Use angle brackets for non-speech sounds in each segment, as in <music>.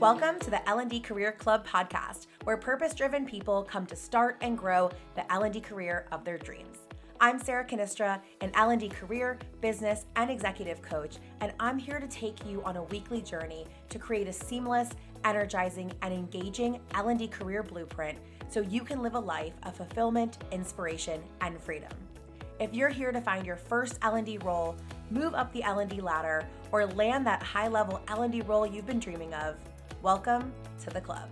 Welcome to the L&D Career Club podcast, where purpose-driven people come to start and grow the L&D career of their dreams. I'm Sarah Cannistra, an L&D career, business, and executive coach, and I'm here to take you on a weekly journey to create a seamless, energizing, and engaging L&D career blueprint so you can live a life of fulfillment, inspiration, and freedom. If you're here to find your first L&D role, move up the L&D ladder, or land that high-level L&D role you've been dreaming of, welcome to the club.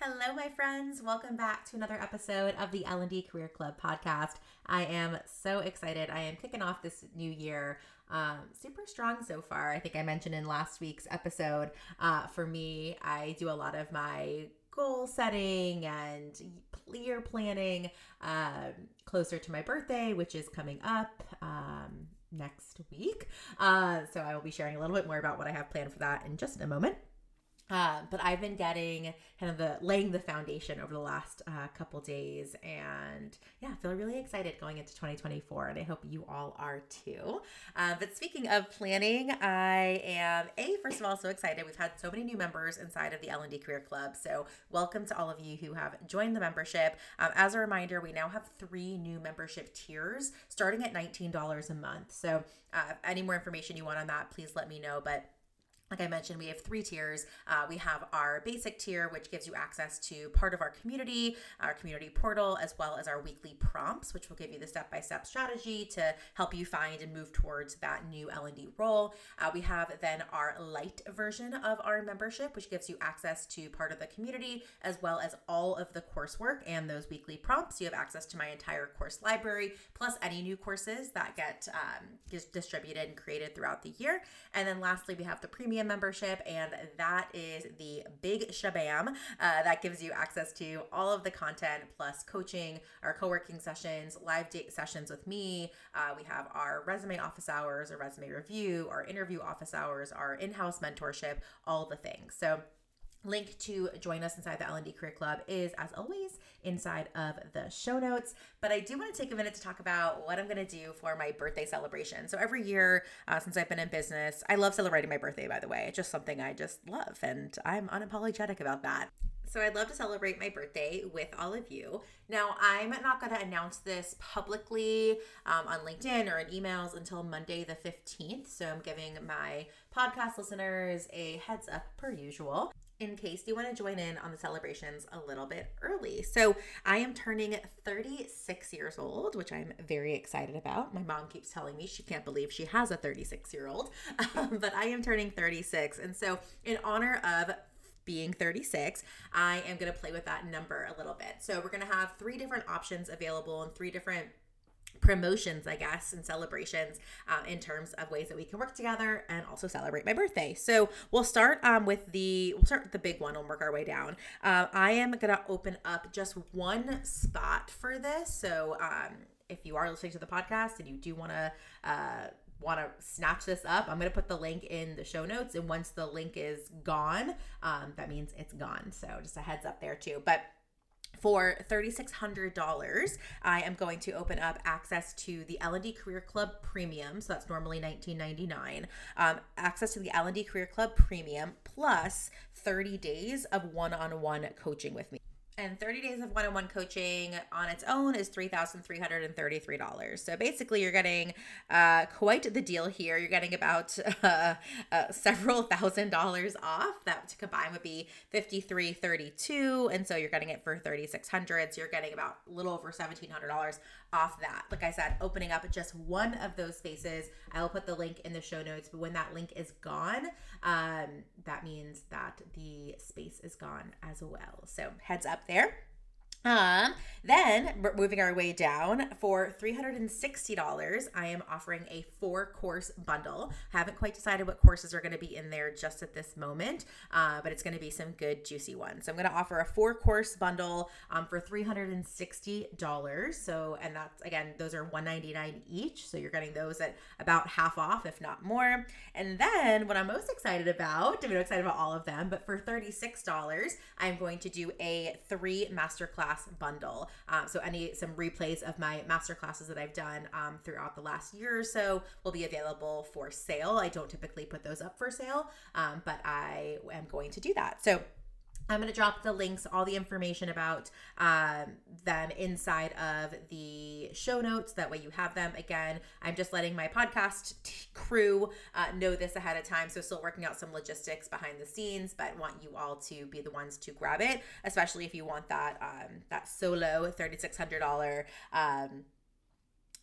Hello, my friends. Welcome back to another episode of the L&D Career Club podcast. I am so excited. I am kicking off this new year um, super strong so far. I think I mentioned in last week's episode. Uh, for me, I do a lot of my goal setting and year planning um, closer to my birthday, which is coming up. Um, next week. Uh, so I will be sharing a little bit more about what I have planned for that in just a moment. Uh, but I've been getting kind of the laying the foundation over the last uh, couple days, and yeah, feel really excited going into 2024, and I hope you all are too. Uh, but speaking of planning, I am a first of all so excited. We've had so many new members inside of the L and D Career Club, so welcome to all of you who have joined the membership. Um, as a reminder, we now have three new membership tiers starting at $19 a month. So, uh, any more information you want on that, please let me know. But like I mentioned, we have three tiers. Uh, we have our basic tier, which gives you access to part of our community, our community portal, as well as our weekly prompts, which will give you the step-by-step strategy to help you find and move towards that new L&D role. Uh, we have then our light version of our membership, which gives you access to part of the community, as well as all of the coursework and those weekly prompts. You have access to my entire course library, plus any new courses that get um, distributed and created throughout the year. And then lastly, we have the premium premium membership, and that is the big shabam. Uh, that gives you access to all of the content plus coaching, our co working sessions, live date sessions with me. Uh, we have our resume office hours, our resume review, our interview office hours, our in house mentorship, all the things. So, Link to join us inside the L&D Career Club is, as always, inside of the show notes. But I do want to take a minute to talk about what I'm going to do for my birthday celebration. So every year uh, since I've been in business, I love celebrating my birthday, by the way. It's just something I just love, and I'm unapologetic about that. So I'd love to celebrate my birthday with all of you. Now, I'm not going to announce this publicly um, on LinkedIn or in emails until Monday the 15th. So I'm giving my podcast listeners a heads up per usual in case you want to join in on the celebrations a little bit early. So, I am turning 36 years old, which I'm very excited about. My mom keeps telling me she can't believe she has a 36 year old, <laughs> but I am turning 36. And so, in honor of being 36, I am going to play with that number a little bit. So, we're going to have three different options available and three different promotions, I guess, and celebrations uh, in terms of ways that we can work together and also celebrate my birthday. So we'll start um, with the we'll start with the big one and work our way down. Uh, I am gonna open up just one spot for this. So um, if you are listening to the podcast and you do want to. Uh, want to snatch this up, I'm going to put the link in the show notes. And once the link is gone, um, that means it's gone. So just a heads up there too. But for $3600 i am going to open up access to the l&d career club premium. So that's normally $19.99 um, access to the l&d career club premium plus 30 days of one-on-one coaching with me and 30 days of one-on-one coaching on its own is $3,333. So basically you're getting uh, quite the deal here. You're getting about <laughs> uh, uh, several thousand dollars off. That to combine would be 5332 and so you're getting it for 3600 So you're getting about a little over $1,700 off that. Like I said, opening up just one of those spaces. I will put the link in the show notes, but when that link is gone, um, that means that the space is gone as well. So heads up there. Um, then moving our way down for $360, I am offering a four course bundle. Haven't quite decided what courses are going to be in there just at this moment, uh, but it's going to be some good juicy ones. So I'm going to offer a four course bundle um, for $360. So, and that's again, those are 199 each. So you're getting those at about half off, if not more. And then what I'm most excited about, I'm excited about all of them, but for $36, I'm going to do a three masterclass masterclass bundle. Um, so any some replays of my masterclasses that I've done um, throughout the last year or so will be available for sale. I don't typically put those up for sale, um, but I am going to do that. So I'm going to drop the links, all the information about um, them inside of the show notes. That way you have them. Again, I'm just letting my podcast t- crew uh, know this ahead of time. So, still working out some logistics behind the scenes, but want you all to be the ones to grab it, especially if you want that um, that solo $3,600 um,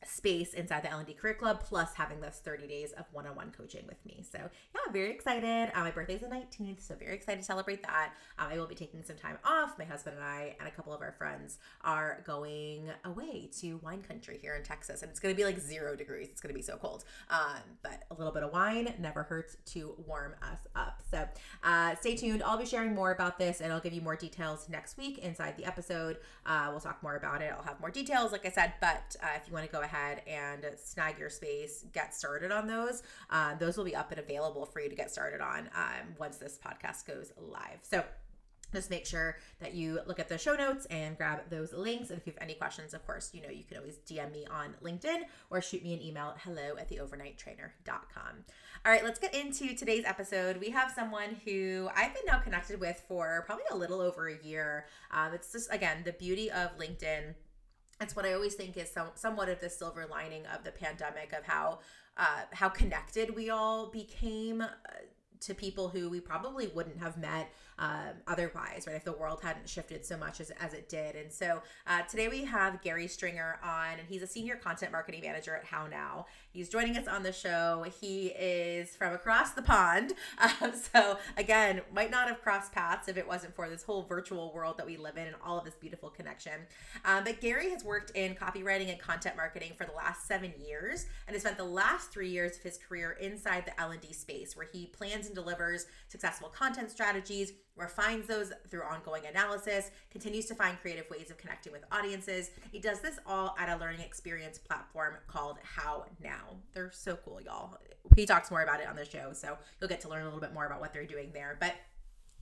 space inside the L&D Career Club, plus having those 30 days of one-on-one coaching with me. So yeah, very excited. Uh, my birthday's the 19th, so very excited to celebrate that. Um, I will be taking some time off. My husband and I and a couple of our friends are going away to wine country here in Texas, and it's going to be like zero degrees. It's going to be so cold. Um, but a little bit of wine never hurts to warm us up. So uh, stay tuned. I'll be sharing more about this, and I'll give you more details next week inside the episode. Uh, we'll talk more about it. I'll have more details, like I said. But uh, if you want to go ahead ahead and snag your space, get started on those. Uh, those will be up and available for you to get started on um, once this podcast goes live. So just make sure that you look at the show notes and grab those links. And if you have any questions, of course, you know, you can always DM me on LinkedIn or shoot me an email at hello at theovernighttrainer.com. All right, let's get into today's episode. We have someone who I've been now connected with for probably a little over a year. Um, it's just, again, the beauty of LinkedIn it's what I always think is some, somewhat of the silver lining of the pandemic of how uh, how connected we all became uh, to people who we probably wouldn't have met um, otherwise, right? If the world hadn't shifted so much as, as it did. And so uh, today we have Gary Stringer on, and he's a senior content marketing manager at HowNow. He's joining us on the show. He is from across the pond. <laughs> Um, so, again, might not have crossed paths if it wasn't for this whole virtual world that we live in and all of this beautiful connection. Um, but Gary has worked in copywriting and content marketing for the last seven years and has spent the last three years of his career inside the L&D space where he plans and delivers successful content strategies refines those through ongoing analysis, continues to find creative ways of connecting with audiences. He does this all at a learning experience platform called How Now. They're so cool, y'all. He talks more about it on the show, so you'll get to learn a little bit more about what they're doing there. But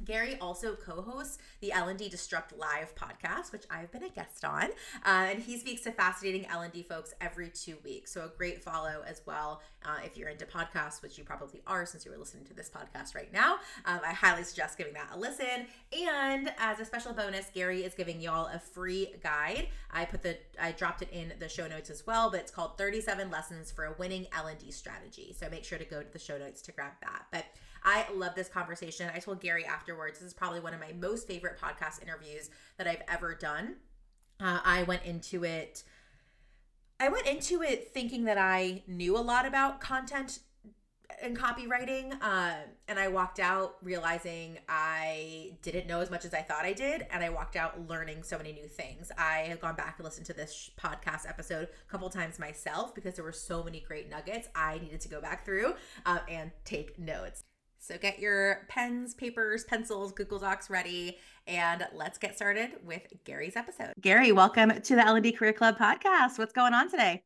Gary also co-hosts the L&D Disrupt Live podcast, which I've been a guest on, uh, and he speaks to fascinating L&D folks every two weeks. So a great follow as well uh, if you're into podcasts, which you probably are since you are listening to this podcast right now. Um, I highly suggest giving that a listen. And as a special bonus, Gary is giving y'all a free guide. I put the I dropped it in the show notes as well, but it's called 37 Lessons for a Winning L&D Strategy. So make sure to go to the show notes to grab that. But I love this conversation. I told Gary afterwards, this is probably one of my most favorite podcast interviews that I've ever done. Uh, I went into it. I went into it thinking that I knew a lot about content and copywriting, uh, and I walked out realizing I didn't know as much as I thought I did, and I walked out learning so many new things. I have gone back and listened to this podcast episode a couple times myself because there were so many great nuggets I needed to go back through uh, and take notes. So get your pens, papers, pencils, Google Docs ready, and let's get started with Gary's episode. Gary, welcome to the L&D Career Club podcast. What's going on today?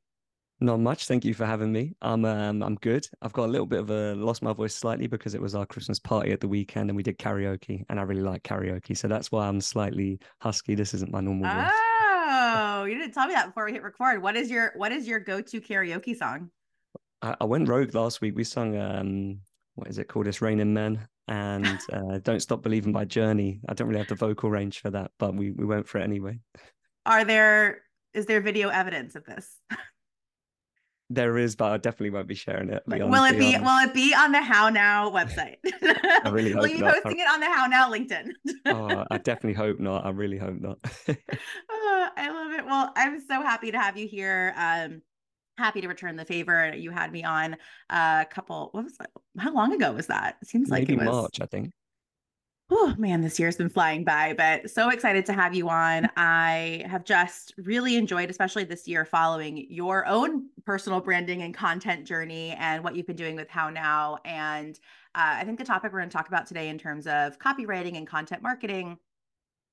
Not much. Thank you for having me. I'm um, I'm good. I've got a little bit of a lost my voice slightly because it was our Christmas party at the weekend and we did karaoke and I really like karaoke. So that's why I'm slightly husky. This isn't my normal voice. Oh, you didn't tell me that before we hit record. What is your what is your go-to karaoke song? I, I went rogue last week. We sung um what is it called? It's Raining Men and <laughs> uh, Don't Stop Believing by Journey. I don't really have the vocal range for that, but we we went for it anyway. Are there is there video evidence of this? There is, but I definitely won't be sharing it. Will it be honest. will it be on the HowNow website? <laughs> I really <laughs> hope Will you be posting it on the HowNow LinkedIn? oh, I definitely hope not. I really hope not. oh, I love it. Well, I'm so happy to have you here. Um, happy to return the favor. You had me on a couple. What was that? How long ago was that? It seems Maybe like it was March, I think. Oh man, this year's been flying by, but so excited to have you on. <laughs> I have just really enjoyed, especially this year, following your own personal branding and content journey and what you've been doing with HowNow. And uh, I think the topic we're going to talk about today, in terms of copywriting and content marketing,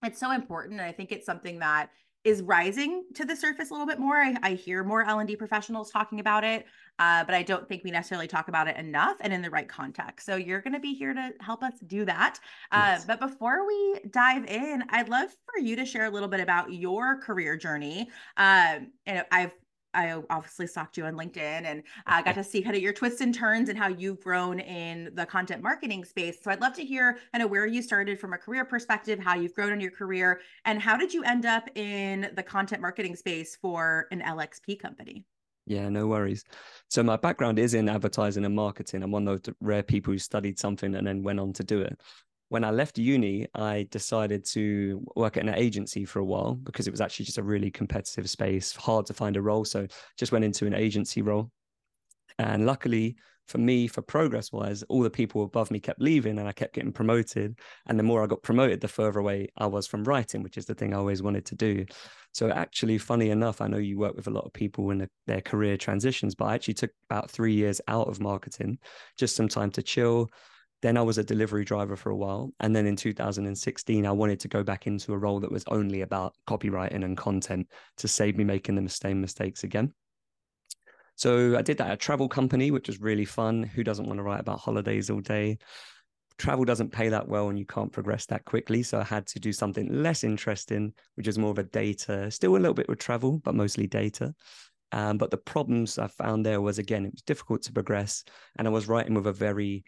it's so important. And I think it's something that is rising to the surface a little bit more. I, I hear more L&D professionals talking about it, uh, but I don't think we necessarily talk about it enough and in the right context. So you're going to be here to help us do that. Uh, yes. But before we dive in, I'd love for you to share a little bit about your career journey. Um, and I've I obviously stalked you on LinkedIn and uh, got to see kind of your twists and turns and how you've grown in the content marketing space. So I'd love to hear kind of where you started from a career perspective, how you've grown in your career, and how did you end up in the content marketing space for an LXP company? Yeah, no worries. So my background is in advertising and marketing. I'm one of those rare people who studied something and then went on to do it when I left uni, I decided to work at an agency for a while because it was actually just a really competitive space, hard to find a role. So just went into an agency role. And luckily for me, for progress wise, all the people above me kept leaving and I kept getting promoted. And the more I got promoted, the further away I was from writing, which is the thing I always wanted to do. So actually, funny enough, I know you work with a lot of people in their career transitions, but I actually took about three years out of marketing, just some time to chill then I was a delivery driver for a while. And then in 2016, I wanted to go back into a role that was only about copywriting and content to save me making the same mistakes again. So I did that at a travel company, which was really fun. Who doesn't want to write about holidays all day? Travel doesn't pay that well and you can't progress that quickly. So I had to do something less interesting, which is more of a data, still a little bit with travel, but mostly data. Um, but the problems I found there was again, it was difficult to progress. And I was writing with a very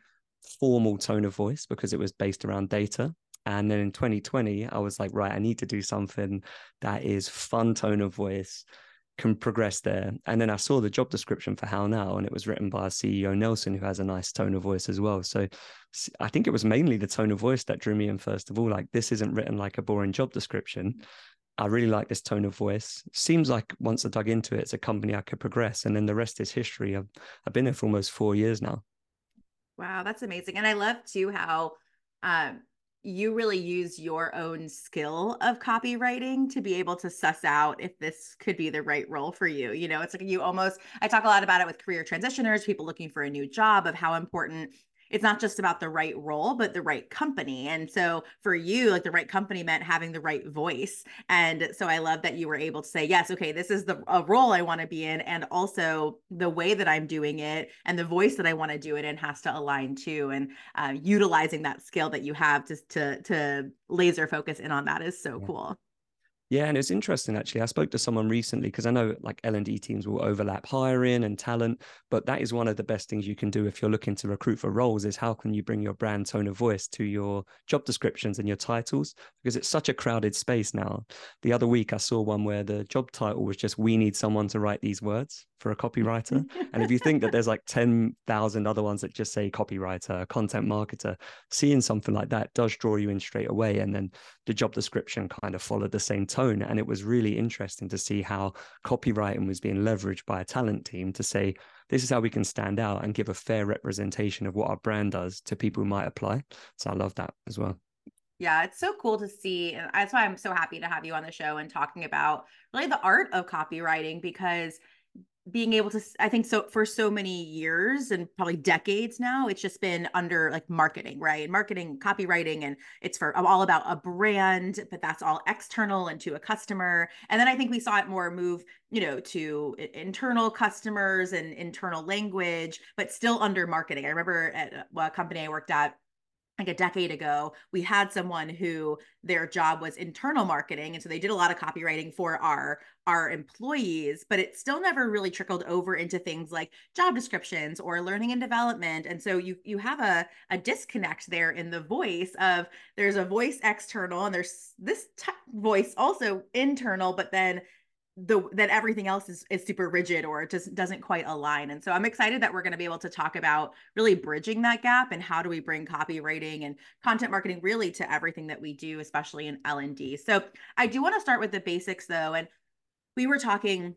formal tone of voice because it was based around data. And then in 2020, I was like, right, I need to do something that is fun tone of voice, can progress there. And then I saw the job description for HowNow, and it was written by CEO Nelson, who has a nice tone of voice as well. So I think it was mainly the tone of voice that drew me in first of all. Like, this isn't written like a boring job description. I really like this tone of voice. Seems like once I dug into it, it's a company I could progress. And then the rest is history. I've, I've been here for almost four years now. Wow, that's amazing. And I love too how um, you really use your own skill of copywriting to be able to suss out if this could be the right role for you. You know, it's like you almost, I talk a lot about it with career transitioners, people looking for a new job, of how important it's not just about the right role but the right company. And so for you like the right company meant having the right voice. And so i love that you were able to say yes okay this is the a role i want to be in and also the way that i'm doing it and the voice that i want to do it in has to align too. And uh, utilizing that skill that you have just to to laser focus in on that is so yeah. cool yeah, and it's interesting actually. I spoke to someone recently because I know like L and D teams will overlap hiring and talent, but that is one of the best things you can do if you're looking to recruit for roles is how can you bring your brand tone of voice to your job descriptions and your titles because it's such a crowded space now. The other week I saw one where the job title was just we need someone to write these words for a copywriter. <laughs> and if you think that there's like 10,000 other ones that just say copywriter, content marketer, seeing something like that does draw you in straight away and then the job description kind of followed the same tone. And it was really interesting to see how copywriting was being leveraged by a talent team to say, this is how we can stand out and give a fair representation of what our brand does to people who might apply. So I love that as well. Yeah, it's so cool to see. And that's why I'm so happy to have you on the show and talking about really the art of copywriting because being able to i think so for so many years and probably decades now it's just been under like marketing right? And marketing copywriting and it's for all about a brand but that's all external and to a customer. And then i think we saw it more move you know to internal customers and internal language but still under marketing. I remember at uh, a company i worked at like a decade ago, we had someone who their job was internal marketing. And so they did a lot of copywriting for our our employees, but it still never really trickled over into things like job descriptions or learning and development. And so you you have a, a disconnect there in the voice of there's a voice external and there's this t- voice also internal, but then the that everything else is is super rigid or it just doesn't quite align. And so I'm excited that we're going to be able to talk about really bridging that gap and how do we bring copywriting and content marketing really to everything that we do, especially in L&D. So I do want to start with the basics though. And we were talking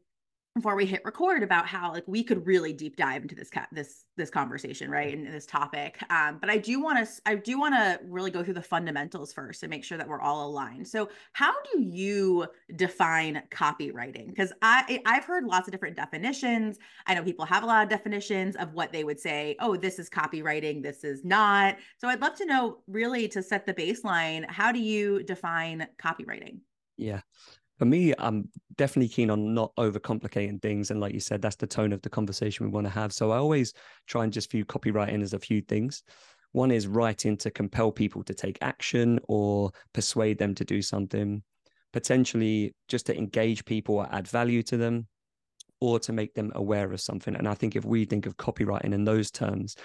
before we hit record about how like we could really deep dive into this this this conversation right and, this topic um, but i do want to i do want to really go through the fundamentals first and make sure that we're all aligned. So how do you define copywriting? Because i i've heard lots of different definitions. I know people have a lot of definitions of what they would say oh this is copywriting this is not. So i'd love to know really to set the baseline how do you define copywriting? Yeah For me, I'm definitely keen on not overcomplicating things. And like you said, that's the tone of the conversation we want to have. So I always try and just view copywriting as a few things. One is writing to compel people to take action or persuade them to do something, potentially just to engage people or add value to them, or to make them aware of something. And I think if we think of copywriting in those terms,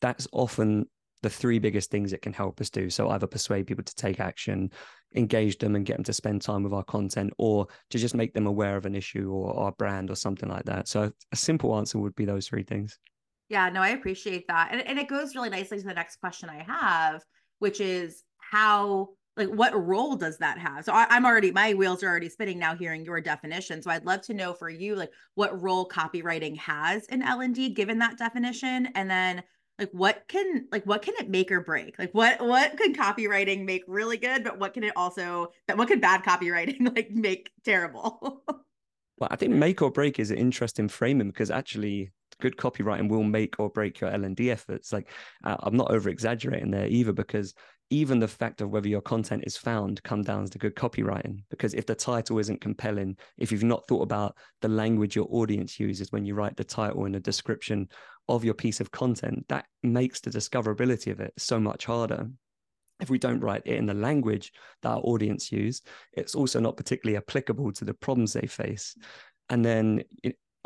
that's often the three biggest things it can help us do. So either persuade people to take action, engage them and get them to spend time with our content, or to just make them aware of an issue or our brand or something like that. So a simple answer would be those three things. Yeah, no, I appreciate that. And, and it goes really nicely to the next question I have, which is how like what role does that have so I, am already my wheels are already spinning now hearing your definition so i'd love to know for you like what role copywriting has in l&d given that definition and then like what can like what can it make or break? Like what what can copywriting make really good but what can it also that what can bad copywriting <laughs> like make terrible? <laughs> Well i think make or break is an interesting framing because actually good copywriting will make or break your l&d efforts. Like uh, i'm not over exaggerating there either because even the fact of whether your content is found come down to good copywriting because if the title isn't compelling if you've not thought about the language your audience uses when you write the title and the description of your piece of content that makes the discoverability of it so much harder if we don't write it in the language that our audience use it's also not particularly applicable to the problems they face and then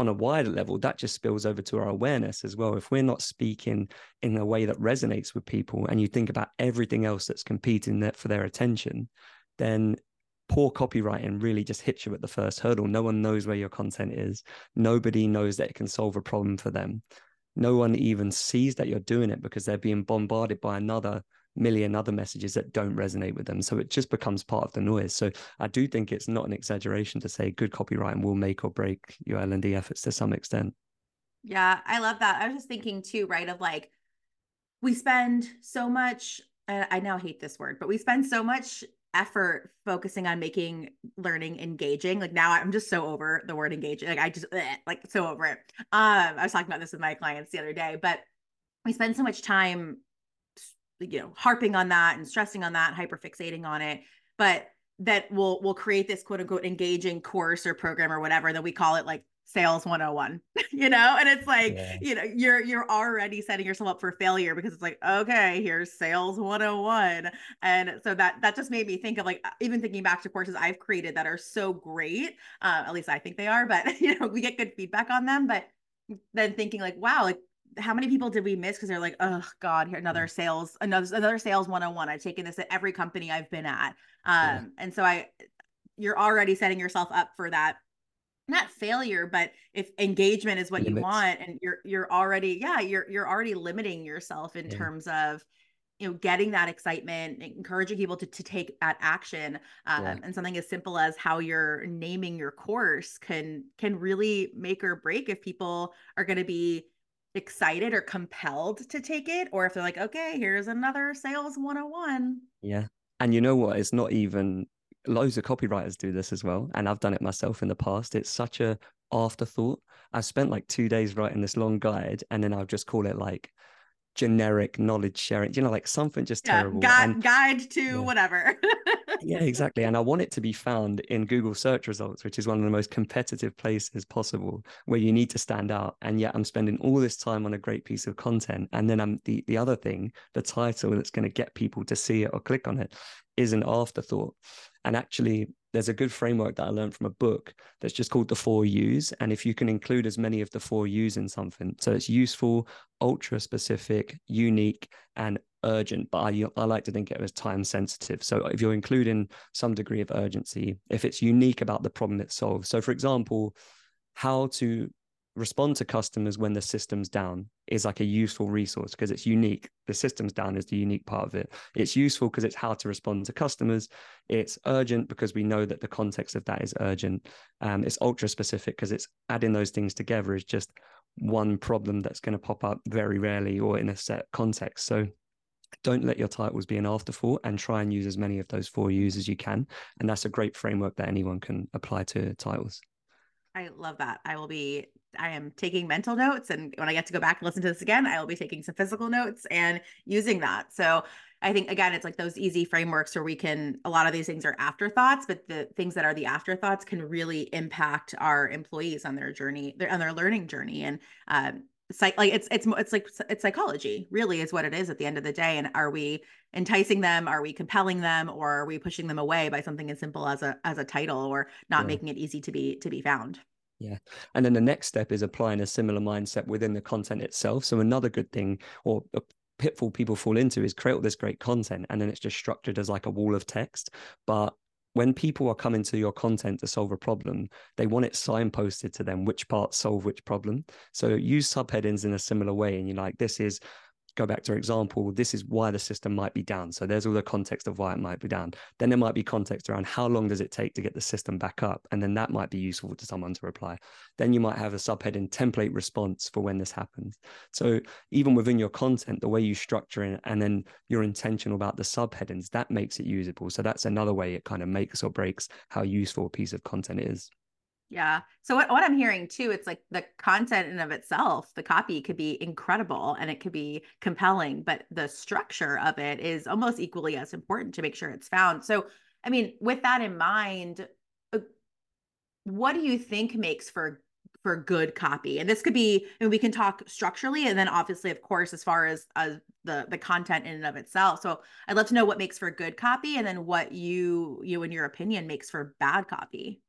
on a wider level, that just spills over to our awareness as well. If we're not speaking in a way that resonates with people and you think about everything else that's competing for their attention, then poor copywriting really just hits you at the first hurdle. No one knows where your content is. Nobody knows that it can solve a problem for them. No one even sees that you're doing it because they're being bombarded by another million other messages that don't resonate with them. So it just becomes part of the noise. So I do think it's not an exaggeration to say good copywriting will make or break your L&D efforts to some extent. Yeah, I love that. I was just thinking too, right? Of like, we spend so much, I now hate this word, but we spend so much effort focusing on making learning engaging. Like now I'm just so over the word engaging. Like I just bleh, like so over it. Um, I was talking about this with my clients the other day, but we spend so much time you know harping on that and stressing on that hyperfixating on it but that will will create this quote unquote engaging course or program or whatever that we call it like sales 101 <laughs> you know and it's like yeah. you know you're you're already setting yourself up for failure because it's like okay here's sales 101 and so that that just made me think of like even thinking back to courses i've created that are so great uh, at least i think they are but <laughs> you know we get good feedback on them but then thinking like wow like how many people did we miss because they're like oh god here another mm. sales another another sales 101 i've taken this at every company i've been at um yeah. and so i you're already setting yourself up for that not failure but if engagement is what Limits. you want and you're you're already yeah you're you're already limiting yourself in yeah. terms of you know getting that excitement encouraging people to, to take that action um, yeah. and something as simple as how you're naming your course can can really make or break if people are going to be excited or compelled to take it or if they're like okay here's another sales 101 yeah and you know what it's not even loads of copywriters do this as well and i've done it myself in the past. It's such a afterthought. I've spent like two days writing this long guide and then i'll just call it like generic knowledge sharing you know like something just yeah, terrible guide, and, guide to yeah. whatever. <laughs> Yeah exactly and i want it to be found in google search results which is one of the most competitive places possible where you need to stand out and yet i'm spending all this time on a great piece of content and then i'm the, the other thing the title that's going to get people to see it or click on it is an afterthought and actually there's a good framework that I learned from a book that's just called the four U's. And if you can include as many of the four U's in something, so it's useful, ultra specific, unique, and urgent. But I, I like to think it as time sensitive. So if you're including some degree of urgency, if it's unique about the problem it solves. So, for example, how to respond to customers when the system's down is like a useful resource because it's unique. The system's down is the unique part of it. It's useful because it's how to respond to customers. It's urgent because we know that the context of that is urgent. Um, it's ultra specific because it's adding those things together is just one problem that's going to pop up very rarely or in a set context. So don't let your titles be an afterthought and try and use as many of those four U's as you can. And that's a great framework that anyone can apply to titles. I love that. I will be I am taking mental notes and when I get to go back and listen to this again, I will be taking some physical notes and using that. So I think again, it's like those easy frameworks where we can a lot of these things are afterthoughts, but the things that are the afterthoughts can really impact our employees on their journey, their on their learning journey. And um, psych like it's it's it's like it's psychology really is what it is at the end of the day and are we enticing them are we compelling them or are we pushing them away by something as simple as a as a title or not yeah. making it easy to be to be found yeah. And then the next step is applying a similar mindset within the content itself. So another good thing or a pitfall people fall into is create all this great content and then it's just structured as like a wall of text. But when people are coming to your content to solve a problem, they want it signposted to them which parts solve which problem. So use subheadings in a similar way. And you're like, this is go back to our example, this is why the system might be down. So there's all the context of why it might be down. Then there might be context around how long does it take to get the system back up? And then that might be useful to someone to reply. Then you might have a subheading template response for when this happens. So even within your content, the way you structure it and then you're intentional about the subheadings, that makes it usable. So that's another way it kind of makes or breaks how useful a piece of content is. Yeah. So what, what I'm hearing too, it's like the content in of itself, the copy could be incredible and it could be compelling, but the structure of it is almost equally as important to make sure it's found. So, I mean, with that in mind, uh, what do you think makes for for good copy and this could be I mean, we can talk structurally and then obviously of course as far as as the the content in and of itself so i'd love to know what makes for good copy and then what you you in your opinion makes for bad copy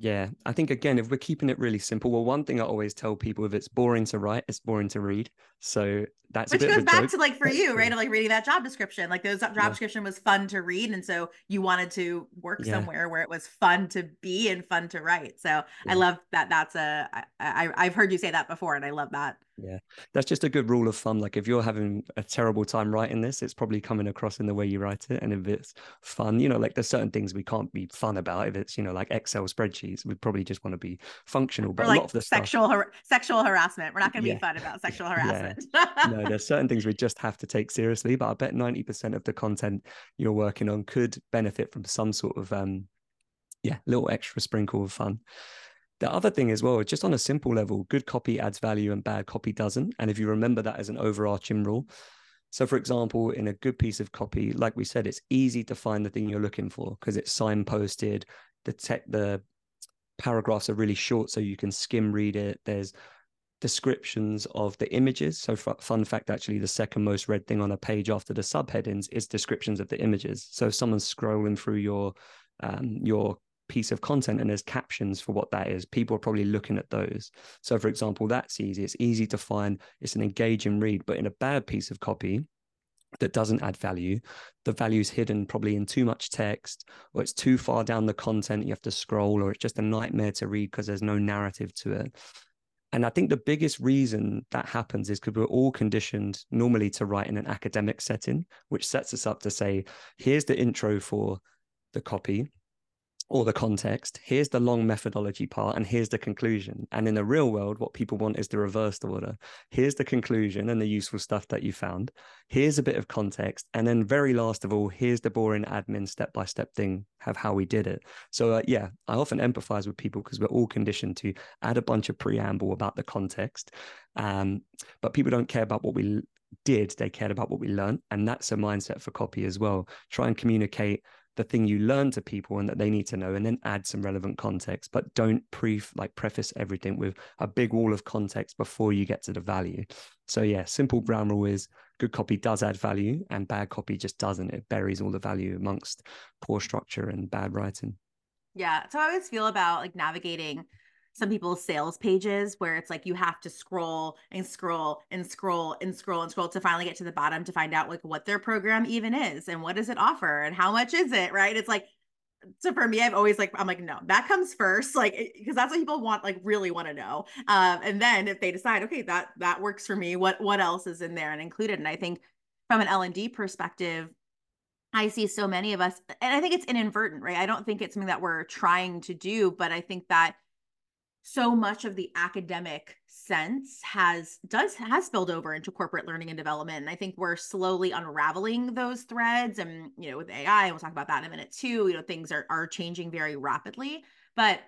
yeah, I think again, if we're keeping it really simple, well, one thing I always tell people if it's boring to write, it's boring to read. So that's which goes back joke. to like for you, right? Like reading that job description, like those job yeah. description was fun to read, and so you wanted to work yeah. somewhere where it was fun to be and fun to write. So yeah. I love that. That's a I, I I've heard you say that before, and I love that. Yeah, that's just a good rule of thumb. Like if you're having a terrible time writing this, it's probably coming across in the way you write it. And if it's fun, you know, like there's certain things we can't be fun about. If it's you know like Excel spreadsheets, we probably just want to be functional. But or like a lot of the sexual stuff... har- sexual harassment, we're not going to be fun about sexual <laughs> harassment. Yeah. no, there's certain things we just have to take seriously. But I bet ninety percent of the content you're working on could benefit from some sort of um, yeah, little extra sprinkle of fun. The other thing as well, just on a simple level, good copy adds value and bad copy doesn't. And if you remember that as an overarching rule, so, for example, in a good piece of copy, like we said, it's easy to find the thing you're looking for because it's signposted. The tech, the paragraphs are really short, so you can skim read it. There's descriptions of the images. So, fun fact actually, the second most read thing on a page after the subheadings is descriptions of the images. So, if someone's scrolling through your um, your piece of content and there's captions for what that is, people are probably looking at those. So, for example, that's easy. It's easy to find, it's an engaging read, but in a bad piece of copy, that doesn't add value. The value is hidden probably in too much text, or it's too far down the content. You have to scroll, or it's just a nightmare to read because there's no narrative to it. And I think the biggest reason that happens is because we're all conditioned normally to write in an academic setting, which sets us up to say, here's the intro for the copy or the context. Here's the long methodology part, and here's the conclusion. And in the real world, what people want is the reversed order. Here's the conclusion and the useful stuff that you found. Here's a bit of context. And then, very last of all, here's the boring admin step by step thing of how we did it. So, uh, yeah, I often empathize with people because we're all conditioned to add a bunch of preamble about the context. Um, but people don't care about what we did, they cared about what we learned. And that's a mindset for copy as well. Try and communicate the thing you learn to people and that they need to know and then add some relevant context but don't pre like preface everything with a big wall of context before you get to the value. So yeah simple ground rule is good copy does add value and bad copy just doesn't. It buries all the value amongst poor structure and bad writing. Yeah so i always feel about like navigating some people's sales pages where it's like you have to scroll and scroll and scroll and scroll and scroll to finally get to the bottom to find out like what their program even is and what does it offer and how much is it right it's like so for me i've always like i'm like no that comes first <laughs> like because that's what people want like really want to know um, and then if they decide okay that that works for me what what else is in there and included and i think from an l&d perspective I see so many of us, and I think it's inadvertent, right? I don't think it's something that we're trying to do, but I think that so much of the academic sense has does has spilled over into corporate learning and development and i think we're slowly unraveling those threads and you know with ai we'll talk about that in a minute too you know things are are changing very rapidly but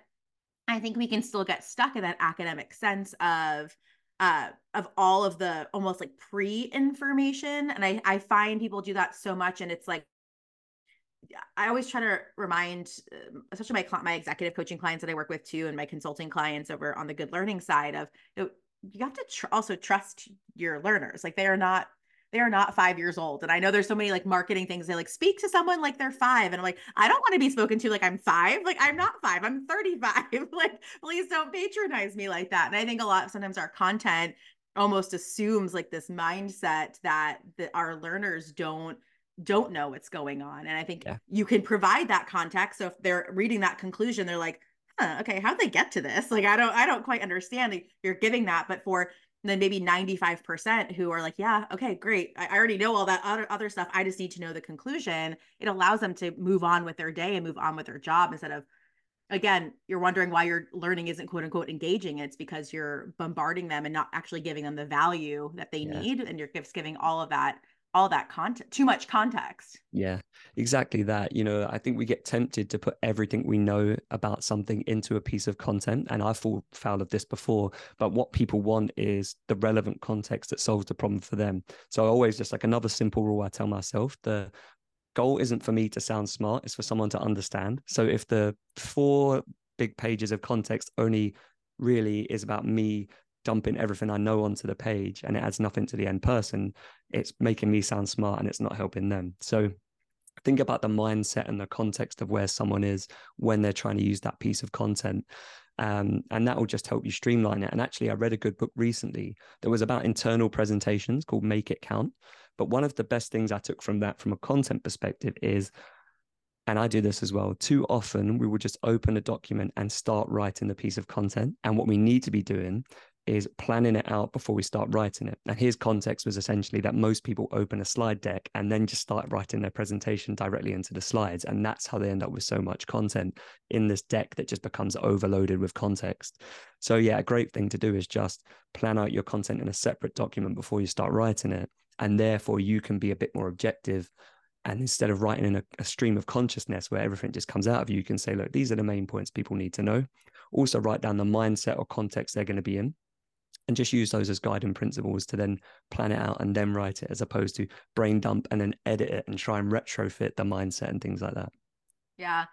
i think we can still get stuck in that academic sense of uh, of all of the almost like pre information. And I, I find people do that so much. And it's like, I always try to remind, uh, especially my my executive coaching clients that I work with too, and my consulting clients over on the good learning side of you, know, you have to tr- also trust your learners. Like they are not they are not five years old. And I know there's so many like marketing things. They like speak to someone like they're five. And I'm like, I don't want to be spoken to like I'm five. Like I'm not five. I'm 35. <laughs> like, please don't patronize me like that. And I think a lot sometimes our content almost assumes like this mindset that that our learners don't don't know what's going on. And I think yeah. you can provide that context. So if they're reading that conclusion, they're like, huh, okay, how'd they get to this? Like I don't I don't quite understand. You're giving that, but for then maybe 95% who are like, yeah, okay, great. I already know all that other other stuff. I just need to know the conclusion. It allows them to move on with their day and move on with their job instead of again, you're wondering why your learning isn't quote unquote engaging. It's because you're bombarding them and not actually giving them the value that they yeah. need. And you're just giving all of that all that content too much context. Yeah exactly that. You know i think we get tempted to put everything we know about something into a piece of content and i've fall foul of this before but what people want is the relevant context that solves the problem for them. So I always just like another simple rule i tell myself the goal isn't for me to sound smart it's for someone to understand. So if the four big pages of context only really is about me dumping everything I know onto the page and it adds nothing to the end person, it's making me sound smart and it's not helping them. So think about the mindset and the context of where someone is when they're trying to use that piece of content. Um, and that will just help you streamline it. And actually, I read a good book recently that was about internal presentations called Make It Count. But one of the best things I took from that, from a content perspective, is and I do this as well. Too often, we will just open a document and start writing the piece of content. And what we need to be doing is planning it out before we start writing it. And his context was essentially that most people open a slide deck and then just start writing their presentation directly into the slides. And that's how they end up with so much content in this deck that just becomes overloaded with context. So, yeah, a great thing to do is just plan out your content in a separate document before you start writing it. And therefore, you can be a bit more objective. And instead of writing in a, a stream of consciousness where everything just comes out of you, you can say, look, these are the main points people need to know. Also, write down the mindset or context they're going to be in and just use those as guiding principles to then plan it out and then write it as opposed to brain dump and then edit it and try and retrofit the mindset and things like that. Yeah.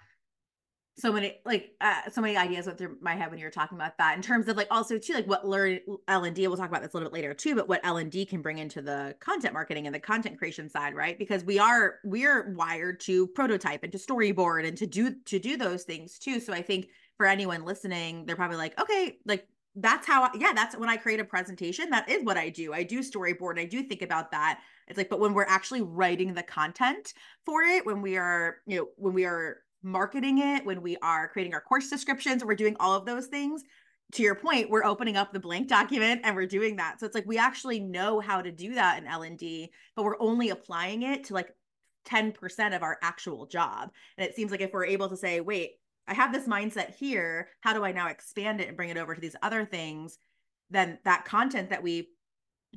So many like uh, so many ideas went through my head when you were talking about that in terms of like also too like what learn l&d we'll talk about this a little bit later too but what l&d can bring into the content marketing and the content creation side right? Because we are we're wired to prototype and to storyboard and to do to do those things too. So i think for anyone listening they're probably like okay like that's how I, yeah that's when i create a presentation that is what i do. I do storyboard and i do think about that. It's like but when we're actually writing the content for it when we are you know when we are marketing it when we are creating our course descriptions we're doing all of those things to your point we're opening up the blank document and we're doing that. So it's like we actually know how to do that in l&d but we're only applying it to like 10% of our actual job. And it seems like if we're able to say wait I have this mindset here. How do I now expand it and bring it over to these other things? Then that content that we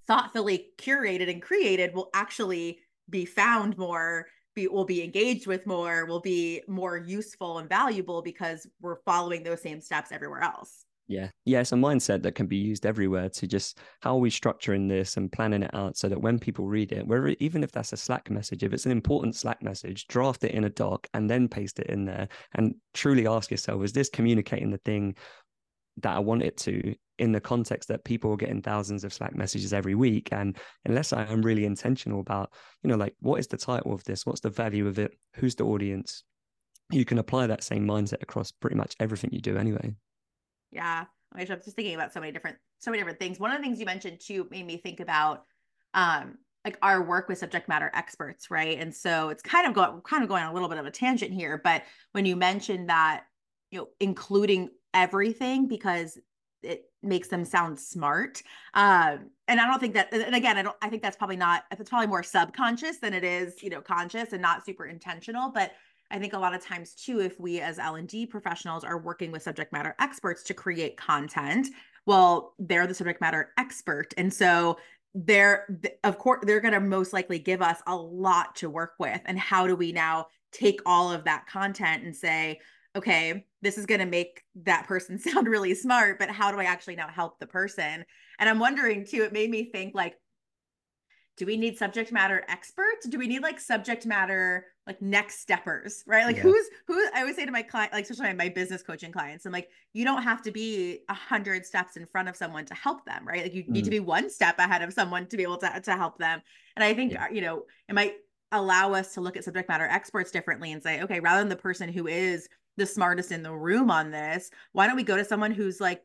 thoughtfully curated and created will actually be found more be will be engaged with more will be more useful and valuable because we're following those same steps everywhere else yeah. Yeah. It's a mindset that can be used everywhere to just how are we structuring this and planning it out so that when people read it, where even if that's a Slack message, if it's an important Slack message, draft it in a doc and then paste it in there and truly ask yourself, is this communicating the thing that I want it to in the context that people are getting thousands of Slack messages every week? And unless I am really intentional about, you know, like what is the title of this? What's the value of it? Who's the audience? You can apply that same mindset across pretty much everything you do anyway. Yeah. I'm just thinking about so many different, so many different things. One of the things you mentioned too made me think about um like our work with subject matter experts, right? And so it's kind of going kind of going on a little bit of a tangent here, but when you mentioned that, you know, including everything because it makes them sound smart. Um, and I don't think that, and again, I don't, I think that's probably not, it's probably more subconscious than it is, you know, conscious and not super intentional. But I think a lot of times too, if we as L&D professionals are working with subject matter experts to create content, well, they're the subject matter expert. And so they're of course they're going to most likely give us a lot to work with and how do we now take all of that content and say okay this is going to make that person <laughs> sound really smart but how do i actually now help the person And I'm wondering too, it made me think like, do we need subject matter experts? Do we need like subject matter like next steppers, right? Like yeah. who's who? I always say to my client, like especially my business coaching clients, I'm like, you don't have to be a hundred steps in front of someone to help them, right? Like you mm. need to mm. be one step ahead of someone to be able to to help them. And I think yeah. you know it might allow us to look at subject matter experts differently and say, okay, rather than the person who is the smartest in the room on this, why don't we go to someone who's like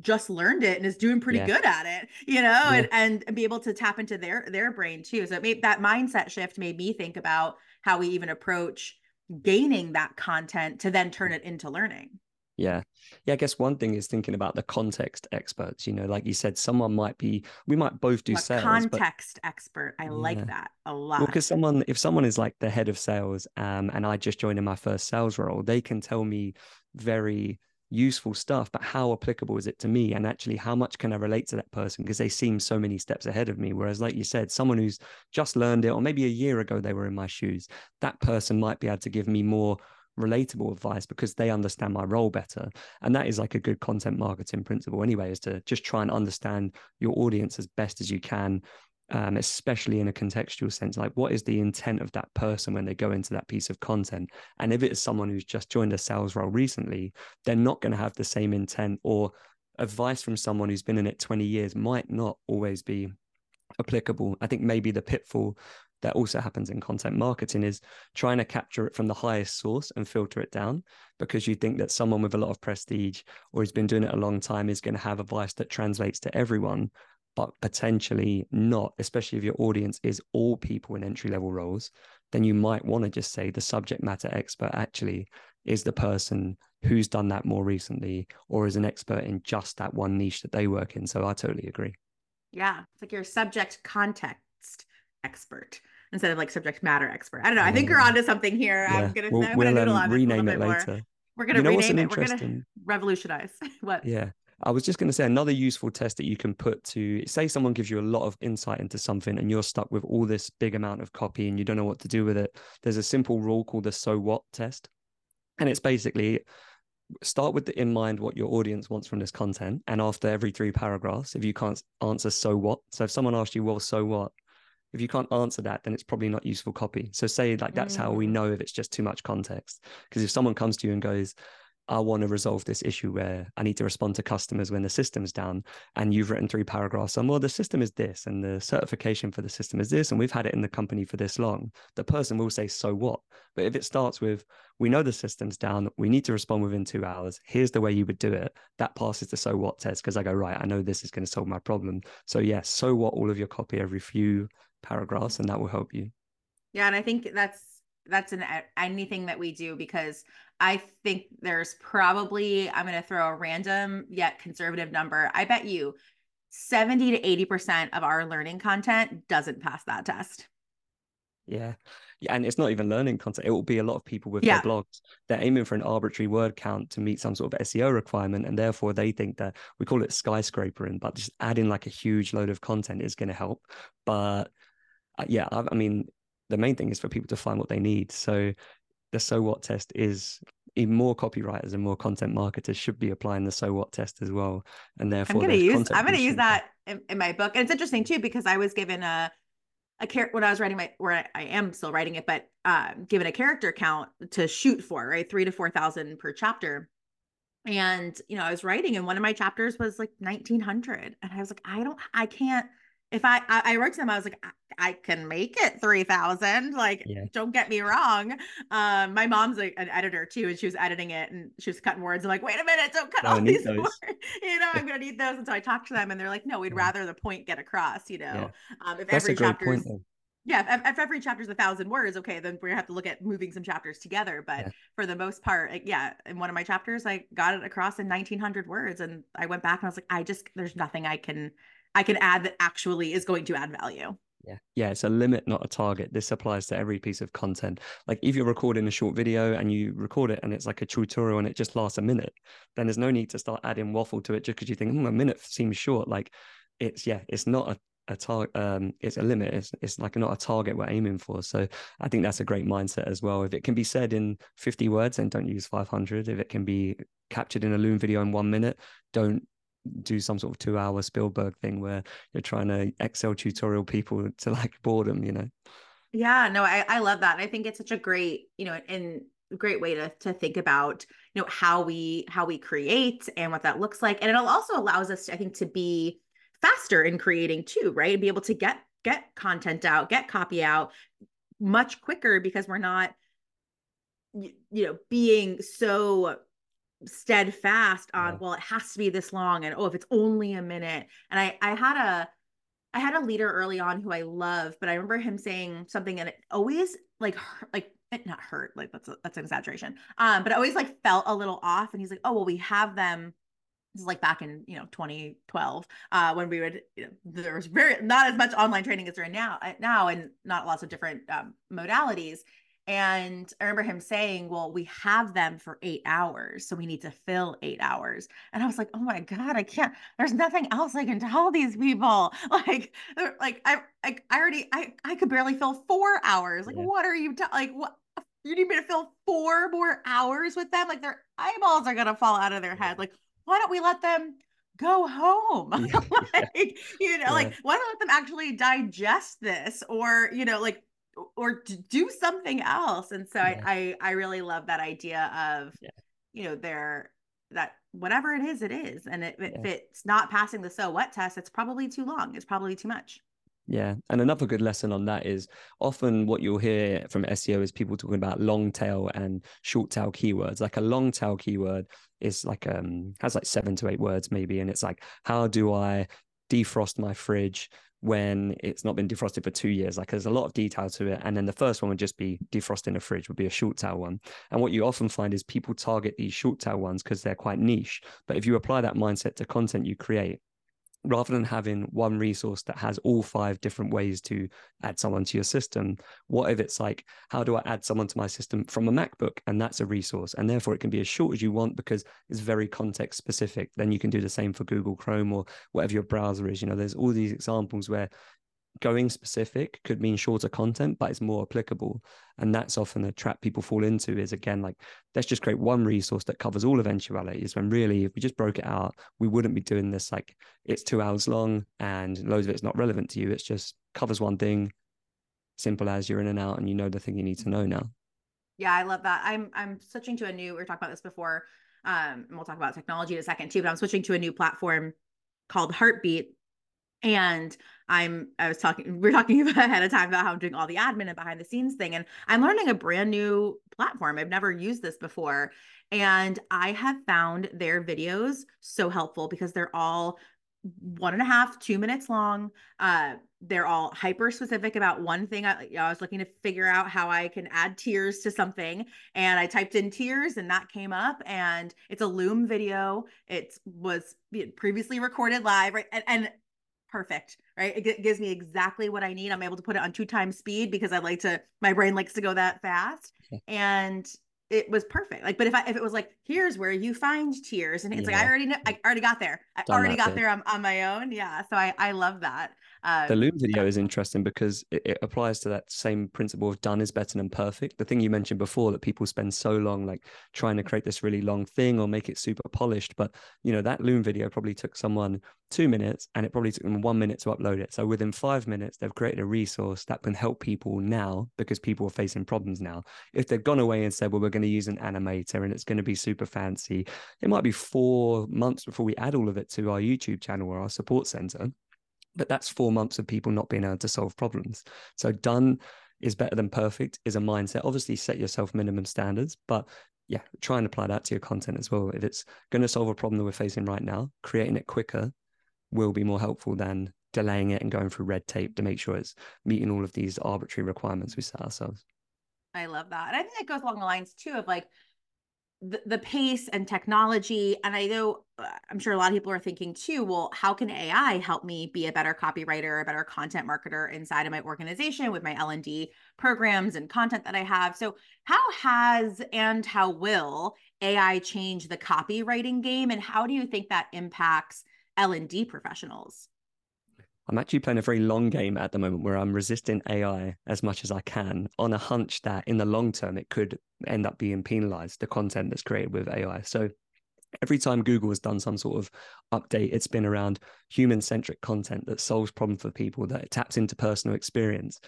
just learned it and is doing pretty yeah. good at it you know yeah. and and be able to tap into their their brain too so it made that mindset shift made me think about how we even approach gaining that content to then turn it into learning yeah yeah i guess one thing is thinking about the context experts you know like you said someone might be we might both do sales context but, expert i yeah. like that a lot because well, someone if someone is like the head of sales um and i just joined in my first sales role they can tell me very useful stuff, but how applicable is it to me? And actually, how much can I relate to that person? Because they seem so many steps ahead of me. Whereas, like you said, someone who's just learned it, or maybe a year ago they were in my shoes, that person might be able to give me more relatable advice because they understand my role better. And that is like a good content marketing principle, anyway, is to just try and understand your audience as best as you can um, especially in a contextual sense. Like, what is the intent of that person when they go into that piece of content? And if it is someone who's just joined a sales role recently, they're not going to have the same intent, or advice from someone who's been in it 20 years might not always be applicable. I think maybe the pitfall that also happens in content marketing is trying to capture it from the highest source and filter it down because you think that someone with a lot of prestige or who's been doing it a long time is going to have advice that translates to everyone but potentially not, especially if your audience is all people in entry level roles, then you might want to just say the subject matter expert actually is the person who's done that more recently or is an expert in just that one niche that they work in. So I totally agree. Yeah. It's like your subject context expert instead of like subject matter expert. I don't know. I think you're onto something here. Yeah. I'm gonna, we'll, I'm gonna we'll, um, rename it later. More. We're gonna you know rename it. We're gonna revolutionize. <laughs> what? Yeah. I was just going to say another useful test that you can put to say someone gives you a lot of insight into something and you're stuck with all this big amount of copy and you don't know what to do with it. There's a simple rule called the so what test. And it's basically start with the in mind what your audience wants from this content. And after every three paragraphs, if you can't answer so what, so if someone asks you, well, so what? If you can't answer that, then it's probably not useful copy. So say like that's mm. how we mm. know if it's just too much context. Because if someone comes to you and goes, I want to resolve this issue where I need to respond to customers when the system's down. And you've written three paragraphs on, well, the system is this, and the certification for the system is this, and we've had it in the company for this long. The person will say, so what? But if it starts with, we know the system's down, we need to respond within two hours, here's the way you would do it, that passes the so what test because I go, right, I know this is going to solve my problem. So, yes, so what all of your copy every few paragraphs, and that will help you. Yeah. And I think that's that's an anything that we do because I think there's probably I'm going to throw a random yet conservative number. I bet you 70 to 80% of our learning content doesn't pass that test. Yeah. Yeah, and it's not even learning content. It will be a lot of people with yeah. their blogs. They're aiming for an arbitrary word count to meet some sort of SEO requirement, and therefore they think that we call it skyscrapering, but just adding like a huge load of content is going to help. But uh, yeah, I, I mean, the main thing is for people to find what they need. So the so what test is even more copywriters and more content marketers should be applying the so what test as well. And therefore, I'm going to use I'm going to use that in, in, my book. And it's interesting too because I was given a a character when I was writing my where I, I am still writing it, but uh, given a character count to shoot for, right, three to four thousand per chapter. And you know, I was writing, and one of my chapters was like 1900, and I was like, I don't, I can't if I, I, I wrote to them, I was like, I, I can make it 3000. Like, yeah. don't get me wrong. Um, my mom's like an editor too, and she was editing it and she was cutting words. I'm like, wait a minute, don't cut all these <laughs> those. words. You know, I'm <laughs> going to need those. And so I talked to them and they're like, no, we'd yeah. rather the point get across, you know, yeah. um, if That's every chapter yeah, if, if, every chapter is a thousand words, okay, then we have to look at moving some chapters together. But for the most part, like, yeah, in one of my chapters, I got it across in 1900 words, and I went back and I was like, I just there's nothing I can I can add that actually is going to add value. Yeah. Yeah. It's a limit, not a target. This applies to every piece of content. Like if you're recording a short video and you record it and it's like a tutorial and it just lasts a minute, then there's no need to start adding waffle to it just because you think, hmm, a minute seems short. Like it's, yeah, it's not a, a target um it's a limit it's, it's like not a target we're aiming for so i think that's a great mindset as well if it can be said in 50 words then don't use 500 if it can be captured in a loom video in one minute don't do some sort of two hour Spielberg thing where you're trying to Excel tutorial people <laughs> to like boredom, you know? Yeah, no, I, I love that. I think it's such a great, you know, and great way to to think about, you know, how we how we create and what that looks like. And it also allows us, to, I think, to be faster in creating too, right? And be able to get get content out, get copy out much quicker because we're not you, you know being so steadfast on yeah. well it has to be this long and oh if it's only a minute and i i had a i had a leader early on who i love but i remember him saying something and it always like like it not hurt like that's a, that's an exaggeration um but I always like felt a little off and he's like oh well we have them this is like back in you know 2012 uh when we would you know, there was very not as much online training as there are now uh, now and not lots of different um, modalities and I remember him saying, Well, we have them for eight hours. So we need to fill eight hours. And I was like, Oh my God, I can't, there's nothing else I can tell these people. <laughs> Like, like I, I, I already, I, I could barely fill four hours. Like, yeah. what are you, t- like, what? You need me to fill four more hours with them? Like, their eyeballs are going to fall out of their head. Like, why don't we let them go home <laughs> like yeah. you know yeah. like why don't let them actually digest this or you know like or to do something else and so yeah. I, I i really love that idea of yeah. you know there that whatever it is it is and it, if it's not passing the so what test it's probably too long it's probably too much yeah. And another good lesson on that is often what you'll hear from SEO is people talking about long tail and short tail keywords. Like a long tail keyword is like um has like seven to eight words maybe. And it's like, how do I defrost my fridge when it's not been defrosted for two years. Like there's a lot of detail to it. And then the first one would just be defrosting a fridge, would be a short tail one. And what you often find is people target these short tail ones because they're quite niche. But if you apply that mindset to content you create, rather than having one resource that has all five different ways to add someone to your system what if it's like how do i add someone to my system from a macbook? And that's a resource. And therefore it can be as short as you want because it's very context specific. Then you can do the same for google chrome or whatever your browser is. You know there's all these examples where going specific could mean shorter content, but it's more applicable. And that's often the trap people fall into is again, like, let's just create one resource that covers all eventualities when really, if we just broke it out, we wouldn't be doing this like it's two hours long and loads of it's not relevant to you. It's just covers one thing, simple as you're in and out and you know the thing you need to know now. Yeah, I love that. I'm I'm switching to a new, we were talking about this before. Um, and we'll talk about technology in a second too, but I'm switching to a new platform called Heartbeat and i'm i was talking we are talking <laughs> ahead of time about how i'm doing all the admin and behind the scenes thing and i'm learning a brand new platform. I've never used this before. And i have found their videos so helpful because they're all one and a half two minutes long. Uh they're all hyper specific about one thing. I, I was looking to figure out how i can add tiers to something and i typed in tiers and that came up and it's a loom video. It was previously recorded live right? And, and perfect right? It g- gives me exactly what i need. I'm able to put it on two times speed because i like to my brain likes to go that fast. And it was perfect. Like but if i if it was like here's where you find tiers and it's yeah. like i already know i already got there. I Done already got bit. there on, on my own. Yeah. So i i love that uh, the Loom video is interesting because it, it, applies to that same principle of done is better than perfect. The thing you mentioned before that people spend so long like trying to create this really long thing or make it super polished, but you know that Loom video probably took someone two minutes and it probably took them one minute to upload it. So within five minutes, they've created a resource that can help people now because people are facing problems now. If they've gone away and said, well, we're going to use an animator and it's going to be super fancy, it might be four months before we add all of it to our YouTube channel or our support center but that's four months of people not being able to solve problems. So done is better than perfect is a mindset. Obviously, set yourself minimum standards, but yeah, try and apply that to your content as well. If it's going to solve a problem that we're facing right now, creating it quicker will be more helpful than delaying it and going through red tape to make sure it's meeting all of these arbitrary requirements we set ourselves. I love that. And I think that goes along the lines too of like the, pace and technology. And i know uh, i'm sure a lot of people are thinking too well how can ai help me be a better copywriter a better content marketer inside of my organization with my l&d programs and content that i have? So how has and how will ai change the copywriting game? And how do you think that impacts l&d professionals I'm actually playing a very long game at the moment where I'm resisting AI as much as I can on a hunch that in the long term it could end up being penalized, the content that's created with AI. So every time Google has done some sort of update, it's been around human centric content that solves problems for people, that taps into personal experience.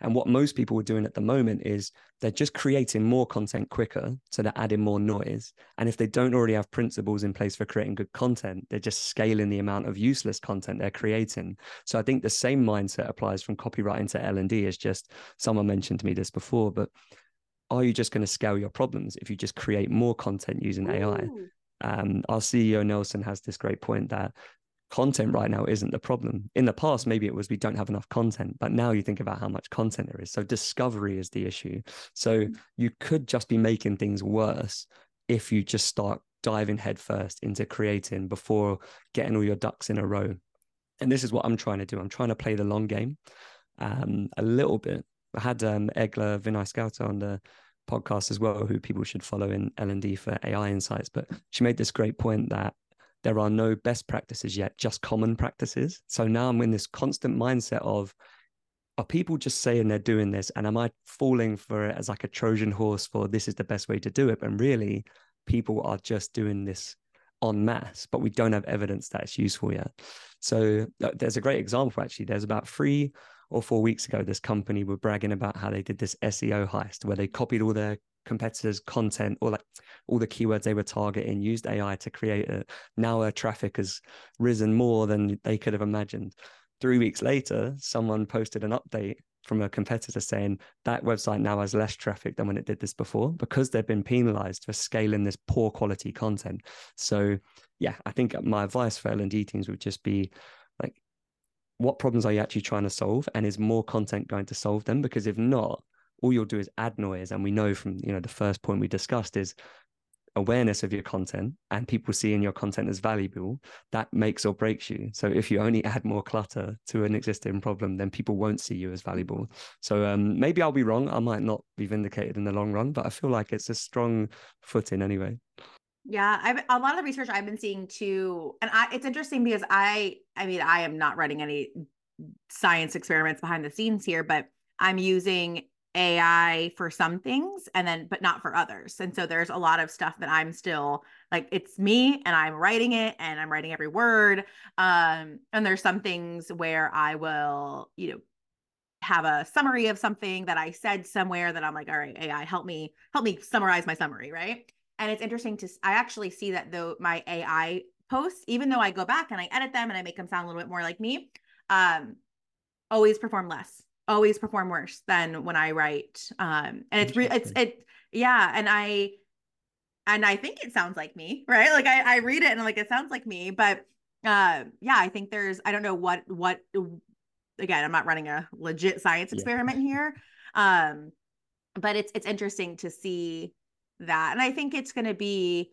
And what most people are doing at the moment is they're just creating more content quicker. So they're adding more noise. And if they don't already have principles in place for creating good content, they're just scaling the amount of useless content they're creating. So I think the same mindset applies from copywriting to L&D is just someone mentioned to me this before, but are you just going to scale your problems if you just create more content using Ooh. AI? Um, our CEO Nelson has this great point that content right now isn't the problem. In the past, maybe it was we don't have enough content, but now you think about how much content there is. So discovery is the issue. So mm. you could just be making things worse if you just start diving headfirst into creating before getting all your ducks in a row. And this is what I'm trying to do. I'm trying to play the long game um, a little bit. I had um, Egle Vinauskaite on the podcast as well, who people should follow in L&D for AI insights. But she made this great point that there are no best practices yet, just common practices. So now I'm in this constant mindset of, are people just saying they're doing this? And am I falling for it as like a Trojan horse for this is the best way to do it? And really, people are just doing this en masse, but we don't have evidence that it's useful yet. So uh, there's a great example actually. There's about three or four weeks ago, this company were bragging about how they did this SEO heist where they copied all their competitors' content or like all the keywords they were targeting, used AI to create it. Now our traffic has risen more than they could have imagined. Three weeks later, someone posted an update from a competitor saying that website now has less traffic than when it did this before because they've been penalized for scaling this poor quality content. So yeah, I think my advice for L&D teams would just be what problems are you actually trying to solve? And is more content going to solve them? Because if not, all you'll do is add noise. And we know from, you know, the first point we discussed is awareness of your content and people seeing your content as valuable, that makes or breaks you. So if you only add more clutter to an existing problem, then people won't see you as valuable. So um, maybe I'll be wrong. I might not be vindicated in the long run, but I feel like it's a strong footing anyway. Yeah, I've a lot of the research I've been seeing too, and I it's interesting because I I mean I am not running any science experiments behind the scenes here, but I'm using AI for some things and then but not for others. And so there's a lot of stuff that I'm still like it's me and I'm writing it and I'm writing every word. Um and there's some things where I will, you know, have a summary of something that I said somewhere that I'm like, all right, AI, help me help me summarize my summary, right? And it's interesting to I actually see that though my AI posts, even though I go back and I edit them and I make them sound a little bit more like me, um always perform less always perform worse than when I write. Um, and it's re- it's it yeah, and I and I think it sounds like me, right? Like I I read it and I'm like it sounds like me, but uh yeah, I think there's I don't know what what again, I'm not running a legit science experiment yeah. here. Um but it's it's interesting to see that. And I think it's going to be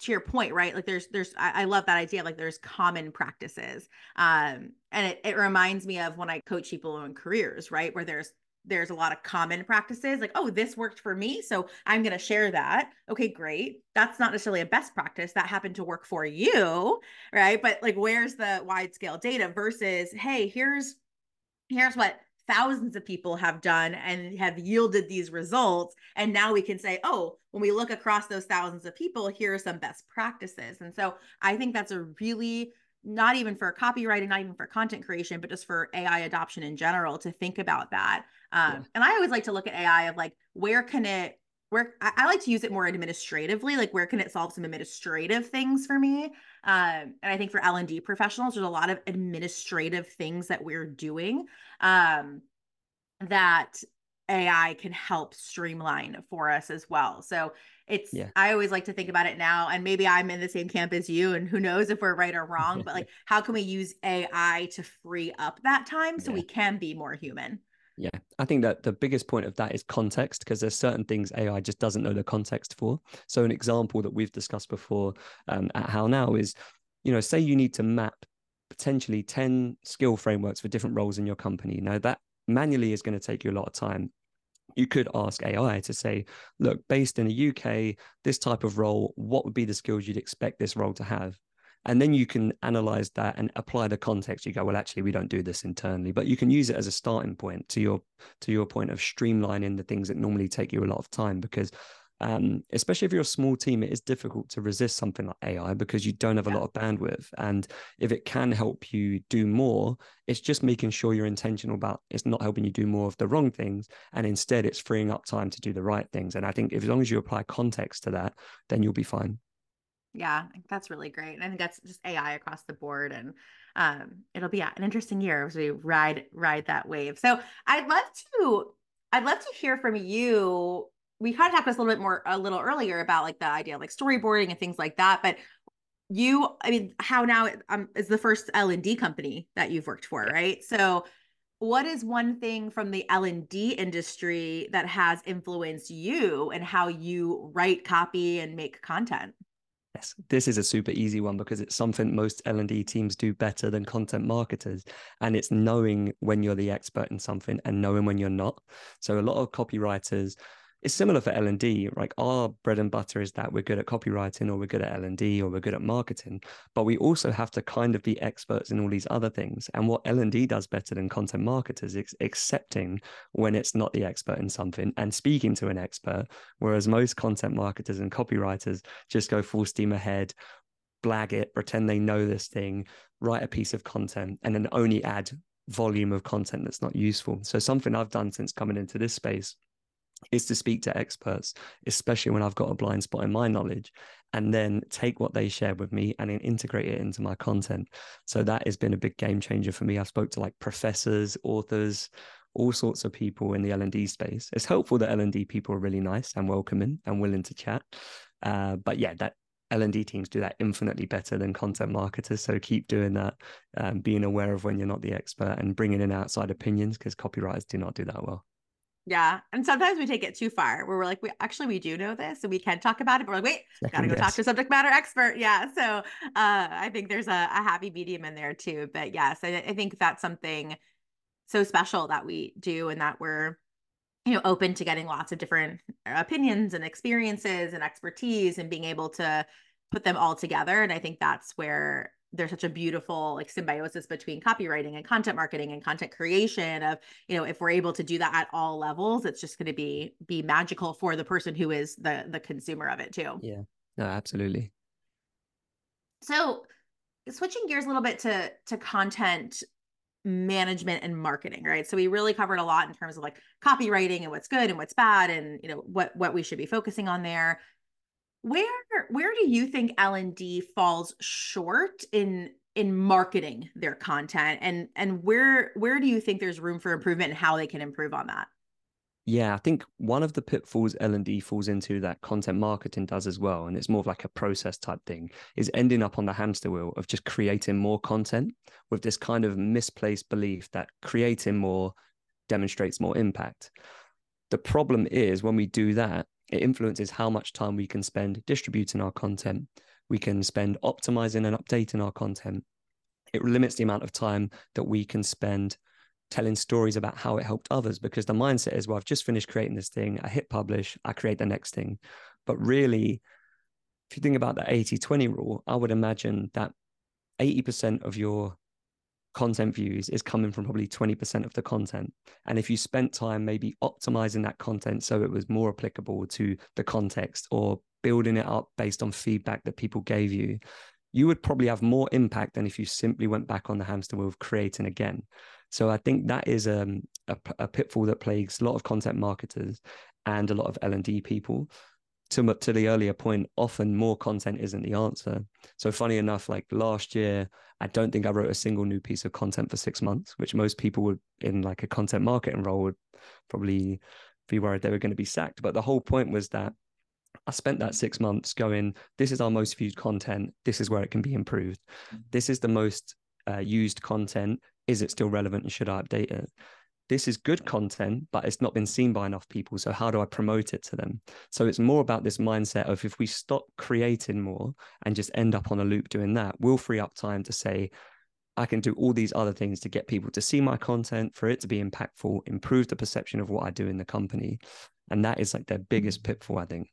to your point, right? Like there's there's I, I, love that idea. Like there's common practices. Um, and it, it reminds me of when I coach people in careers, right? Where there's there's a lot of common practices like oh this worked for me so i'm going to share that okay great that's not necessarily a best practice that happened to work for you right but like where's the wide scale data versus hey here's here's what thousands of people have done and have yielded these results. And now we can say, oh, when we look across those thousands of people, here are some best practices. And so I think that's a really not even for copywriting, not even for content creation, but just for AI adoption in general to think about that. Um, yeah. And I always like to look at AI of like, where can it where I, I, like to use it more administratively like where can it solve some administrative things for me um, and i think for l&d professionals there's a lot of administrative things that we're doing um, that ai can help streamline for us as well so it's yeah. i always like to think about it now and maybe i'm in the same camp as you and who knows if we're right or wrong but like <laughs> how can we use ai to free up that time so yeah. we can be more human yeah, I think that the biggest point of that is context because there's certain things AI just doesn't know the context for. So an example that we've discussed before um, at HowNow is, you know, say you need to map potentially 10 skill frameworks for different roles in your company. Now that manually is going to take you a lot of time. You could ask AI to say, look, based in the UK, this type of role, what would be the skills you'd expect this role to have? And then you can analyze that and apply the context you go well actually we don't do this internally but you can use it as a starting point to your to your point of streamlining the things that normally take you a lot of time because um, especially if you're a small team, it is difficult to resist something like AI because you don't have a lot of bandwidth. And if it can help you do more, it's just making sure you're intentional about it's not helping you do more of the wrong things. And instead, it's freeing up time to do the right things. And I think if, as long as you apply context to that, then you'll be fine. Yeah, that's really great. And I think that's just AI across the board. And um, it'll be yeah, an interesting year as we ride ride that wave. So I'd love to I'd love to hear from you we kind of talked a little bit more a little earlier about like the idea of like storyboarding and things like that but you i mean HowNow um, is the first l&d company that you've worked for right so what is one thing from the l&d industry that has influenced you and how you write copy and make content Yes, this is a super easy one because it's something most L&D teams do better than content marketers and it's knowing when you're the expert in something and knowing when you're not. So a lot of copywriters it's similar for L&D. Like our bread and butter is that we're good at copywriting or we're good at L&D or we're good at marketing, but we also have to kind of be experts in all these other things. And what L&D does better than content marketers is accepting when it's not the expert in something and speaking to an expert, whereas most content marketers and copywriters just go full steam ahead, blag it, pretend they know this thing, write a piece of content, and then only add volume of content that's not useful. So something I've done since coming into this space is to speak to experts, especially when I've got a blind spot in my knowledge, and then take what they share with me and integrate it into my content. So that has been a big game changer for me. I've spoke to like professors, authors, all sorts of people in the L&D space. It's helpful that L&D people are really nice and welcoming and willing to chat. Uh, but yeah, that L&D teams do that infinitely better than content marketers. So keep doing that, um, being aware of when you're not the expert and bringing in outside opinions because copywriters do not do that well. Yeah. And sometimes we take it too far where we're like, we actually we do know this and we can talk about it, but we're like, wait, Second gotta go guess. talk to subject matter expert. Yeah. So uh I think there's a, a happy medium in there too. But yes, I, I think that's something so special that we do and that we're you know open to getting lots of different opinions and experiences and expertise and being able to put them all together and i think that's where there's such a beautiful like symbiosis between copywriting and content marketing and content creation of you know if we're able to do that at all levels it's just going to be be magical for the person who is the the consumer of it too. Yeah. No absolutely. So switching gears a little bit to to content management and marketing right? So we really covered a lot in terms of like copywriting and what's good and what's bad and you know what what we should be focusing on there where where do you think L&D falls short in in marketing their content and and where where do you think there's room for improvement and how they can improve on that? Yeah, I think one of the pitfalls L&D falls into that content marketing does as well, and it's more of like a process type thing, is ending up on the hamster wheel of just creating more content with this kind of misplaced belief that creating more demonstrates more impact. The problem is when we do that, it influences how much time we can spend distributing our content. We can spend optimizing and updating our content. It limits the amount of time that we can spend telling stories about how it helped others because the mindset is, well, I've just finished creating this thing. I hit publish, I create the next thing. But really, if you think about the 80 20 rule, I would imagine that 80% of your content views is coming from probably 20% of the content. And if you spent time maybe optimizing that content so it was more applicable to the context or building it up based on feedback that people gave you, you would probably have more impact than if you simply went back on the hamster wheel of creating again. So I think that is um, a, a pitfall that plagues a lot of content marketers and a lot of L&D people to, to the earlier point, often more content isn't the answer. So funny enough, like last year, I don't think I wrote a single new piece of content for six months, which most people would in like a content marketing role would probably be worried they were going to be sacked. But the whole point was that I spent that six months going, this is our most viewed content. This is where it can be improved. Mm. This is the most uh, used content. Is it still relevant and should I update it? This is good content, but it's not been seen by enough people. So how do I promote it to them? So it's more about this mindset of if we stop creating more and just end up on a loop doing that, we'll free up time to say, I can do all these other things to get people to see my content, for it to be impactful, improve the perception of what I do in the company. And that is like their biggest mm-hmm. pitfall, I think.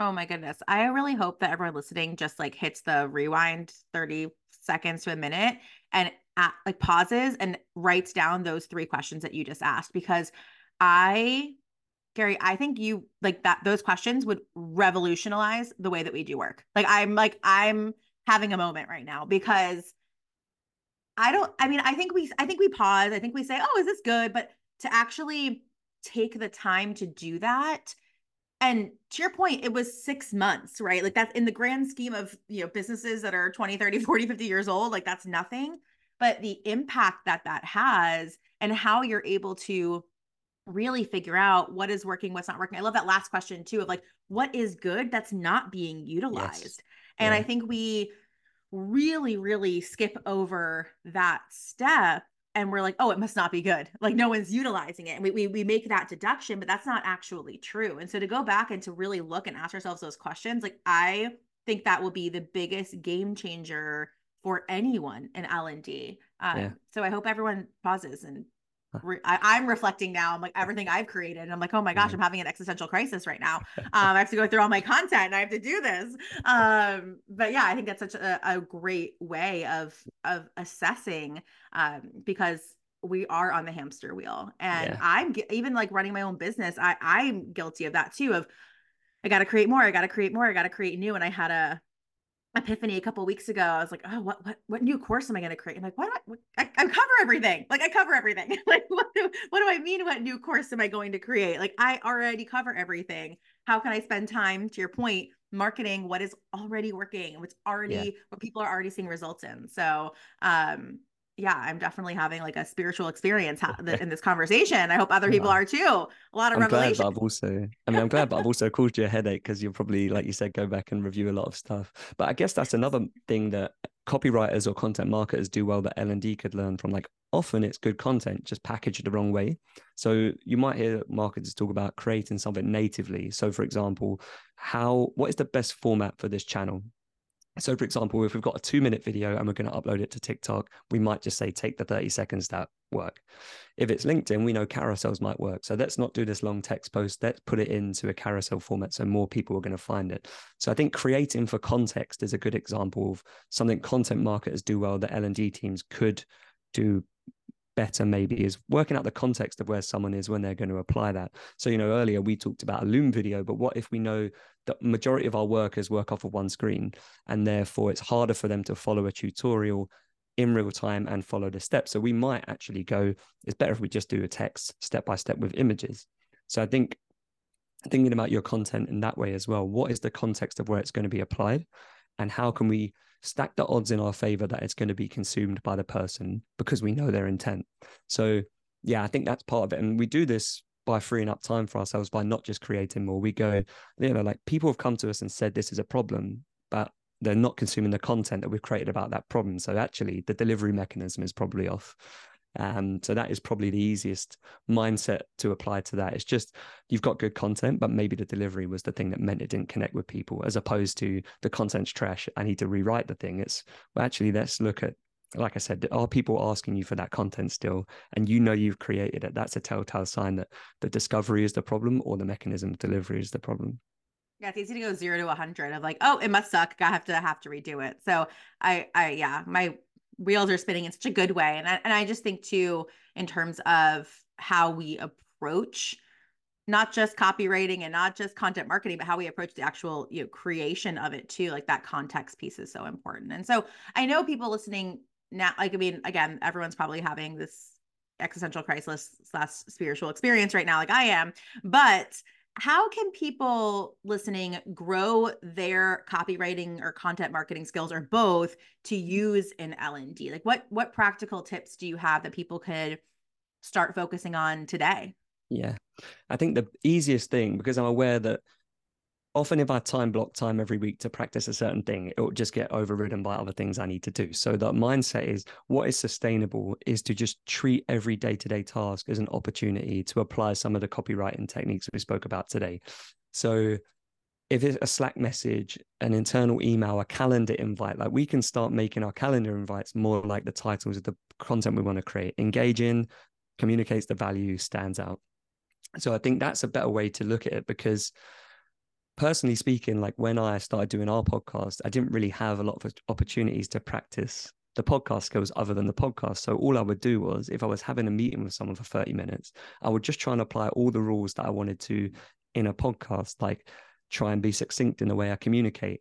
Oh my goodness. I really hope that everyone listening just like hits the rewind 30 seconds to a minute and at, like pauses and writes down those three questions that you just asked because I Gary, I think you like that those questions would revolutionize the way that we do work. Like I'm like I'm having a moment right now because I don't I mean I think we I think we pause. I think we say, "Oh, is this good?" But to actually take the time to do that and to your point it was 6 months, right? Like that's in the grand scheme of, you know, businesses that are 20, 30, 40, 50 years old, like that's nothing. But the impact that that has and how you're able to really figure out what is working, what's not working. I love that last question too of like, what is good that's not being utilized? Yes. And yeah. I think we really, really skip over that step and we're like, oh, it must not be good. Like no one's utilizing it. And we, we, we make that deduction, but that's not actually true. And so to go back and to really look and ask ourselves those questions, like I think that will be the biggest game changer for anyone in L&D. Um, yeah. So I hope everyone pauses and Re- I, am reflecting now. I'm like everything I've created. And I'm like, oh my gosh, mm-hmm. I'm having an existential crisis right now. <laughs> Um, I have to go through all my content and I have to do this. Um, but yeah, I think that's such a, a great way of of assessing um, because we are on the hamster wheel. And yeah. I'm even like running my own business. I I'm guilty of that too. Of I got to create more. I got to create more. I got to create new. And I had a epiphany a couple weeks ago. I was like, oh, what what what new course am I going to create? I'm like, why do I, what, I, I cover everything? Like I cover everything. <laughs> like what do, what do I mean? What new course am I going to create? Like I already cover everything. How can I spend time to your point marketing what is already working, what's already yeah. what people are already seeing results in? So um yeah, I'm definitely having like a spiritual experience <laughs> in this conversation. I hope other people are too. A lot of I'm revelation. Glad, but I've also, I mean, I'm glad, but I've <laughs> also caused you a headache because you'll probably, like you said, go back and review a lot of stuff. But I guess that's another thing that copywriters or content marketers do well that L&D could learn from. Like often it's good content, just packaged the wrong way. So you might hear marketers talk about creating something natively. So for example, how, what is the best format for this channel? So, for example, if we've got a two minute video and we're going to upload it to TikTok, we might just say, take the 30 seconds that work. If it's LinkedIn, we know carousels might work. So, let's not do this long text post. Let's put it into a carousel format so more people are going to find it. So, I think creating for context is a good example of something content marketers do well that L&D teams could do better maybe is working out the context of where someone is when they're going to apply that. So, you know, earlier we talked about a Loom video, but what if we know the majority of our workers work off of one screen and therefore it's harder for them to follow a tutorial in real time and follow the steps. So we might actually go, it's better if we just do a text step by step with images. So I think thinking about your content in that way as well, what is the context of where it's going to be applied? And how can we stack the odds in our favor that it's going to be consumed by the person because we know their intent? So yeah, I think that's part of it. And we do this by freeing up time for ourselves by not just creating more. We go, you know, like people have come to us and said this is a problem, but they're not consuming the content that we've created about that problem. So actually, the delivery mechanism is probably off. Um, so that is probably the easiest mindset to apply to that. It's just you've got good content, but maybe the delivery was the thing that meant it didn't connect with people, as opposed to the content's trash. I need to rewrite the thing. It's well, actually let's look at like I said, are people asking you for that content still? And you know you've created it. That's a telltale sign that the discovery is the problem or the mechanism of delivery is the problem. Yeah, it's easy to go zero to a hundred of like, oh, it must suck. I have to have to redo it. So I, I, yeah, my wheels are spinning in such a good way, and I, and I just think too, in terms of how we approach not just copywriting and not just content marketing, but how we approach the actual you know creation of it too. Like that context piece is so important. And so I know people listening now like i mean again everyone's probably having this existential crisis slash spiritual experience right now like i am but how can people listening grow their copywriting or content marketing skills or both to use in l&d like what what practical tips do you have that people could start focusing on today? Yeah. I think the easiest thing because i'm aware that often if I time block time every week to practice a certain thing, it will just get overridden by other things I need to do. So that mindset is what is sustainable is to just treat every day-to-day task as an opportunity to apply some of the copywriting techniques we spoke about today. So if it's a Slack message, an internal email, a calendar invite, like we can start making our calendar invites more like the titles of the content we want to create, engaging, communicates the value, stands out. So I think that's a better way to look at it because personally speaking, like when I started doing our podcast, I didn't really have a lot of opportunities to practice the podcast skills other than the podcast. So all I would do was if I was having a meeting with someone for 30 minutes, I would just try and apply all the rules that I wanted to in a podcast, like try and be succinct in the way I communicate,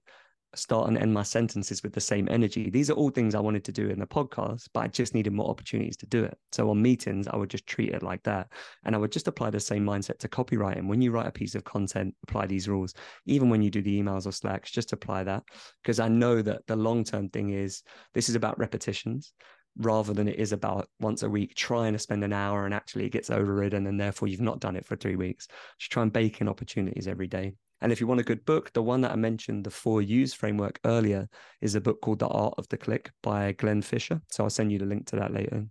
start and end my sentences with the same energy. These are all things I wanted to do in the podcast, but I just needed more opportunities to do it. So on meetings, I would just treat it like that. And I would just apply the same mindset to copywriting. When you write a piece of content, apply these rules. Even when you do the emails or Slacks, just apply that. Because I know that the long term thing is this is about repetitions rather than it is about once a week trying to spend an hour and actually it gets overridden and therefore you've not done it for three weeks. Just try and bake in opportunities every day. And if you want a good book, the one that I mentioned, the four U's framework earlier, is a book called The Art of the Click by Glenn Fisher. So I'll send you the link to that later.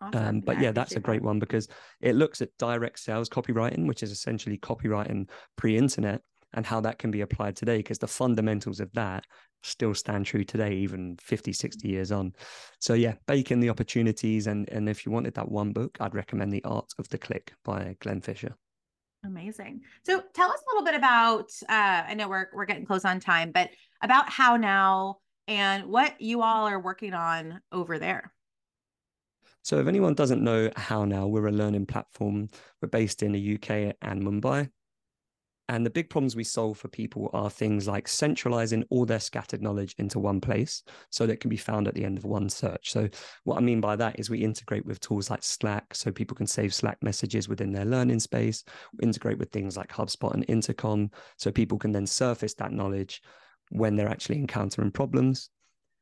Awesome. Um, but yeah, that's a great one because it looks at direct sales copywriting, which is essentially copywriting pre internet, and how that can be applied today because the fundamentals of that still stand true today even 50 60 years on so yeah bake in the opportunities and and if you wanted that one book i'd recommend the art of the click by glenn fisher Amazing. So tell us a little bit about uh, I know we're we're getting close on time, but about HowNow and what you all are working on over there. So if anyone doesn't know HowNow, we're a learning platform. We're based in the UK and Mumbai. And the big problems we solve for people are things like centralizing all their scattered knowledge into one place so that it can be found at the end of one search. So, what I mean by that is we integrate with tools like Slack so people can save Slack messages within their learning space, we integrate with things like HubSpot and Intercom so people can then surface that knowledge when they're actually encountering problems,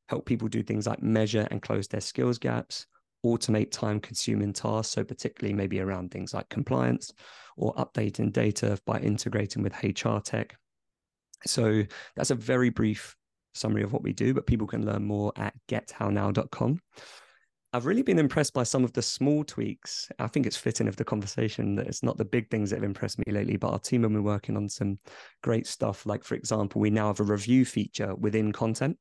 help people do things like measure and close their skills gaps, automate time consuming tasks. So, particularly maybe around things like compliance or updating data by integrating with HR tech. So, that's a very brief summary of what we do, but people can learn more at gethownow.com. I've really been impressed by some of the small tweaks. I think it's fitting of the conversation that it's not the big things that have impressed me lately, but our team have been working on some great stuff. Like, for example, we now have a review feature within content.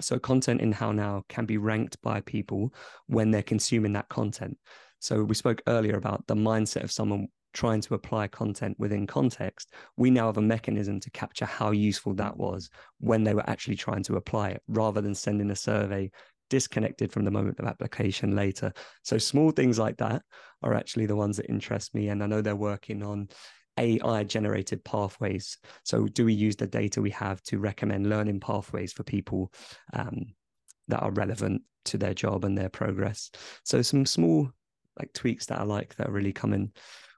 So content in HowNow can be ranked by people when they're consuming that content. So we spoke earlier about the mindset of someone trying to apply content within context. We now have a mechanism to capture how useful that was when they were actually trying to apply it rather than sending a survey disconnected from the moment of application later. So small things like that are actually the ones that interest me. And I know they're working on AI generated pathways. So, do we use the data we have to recommend learning pathways for people um, that are relevant to their job and their progress? So, some small like tweaks that I like that are really coming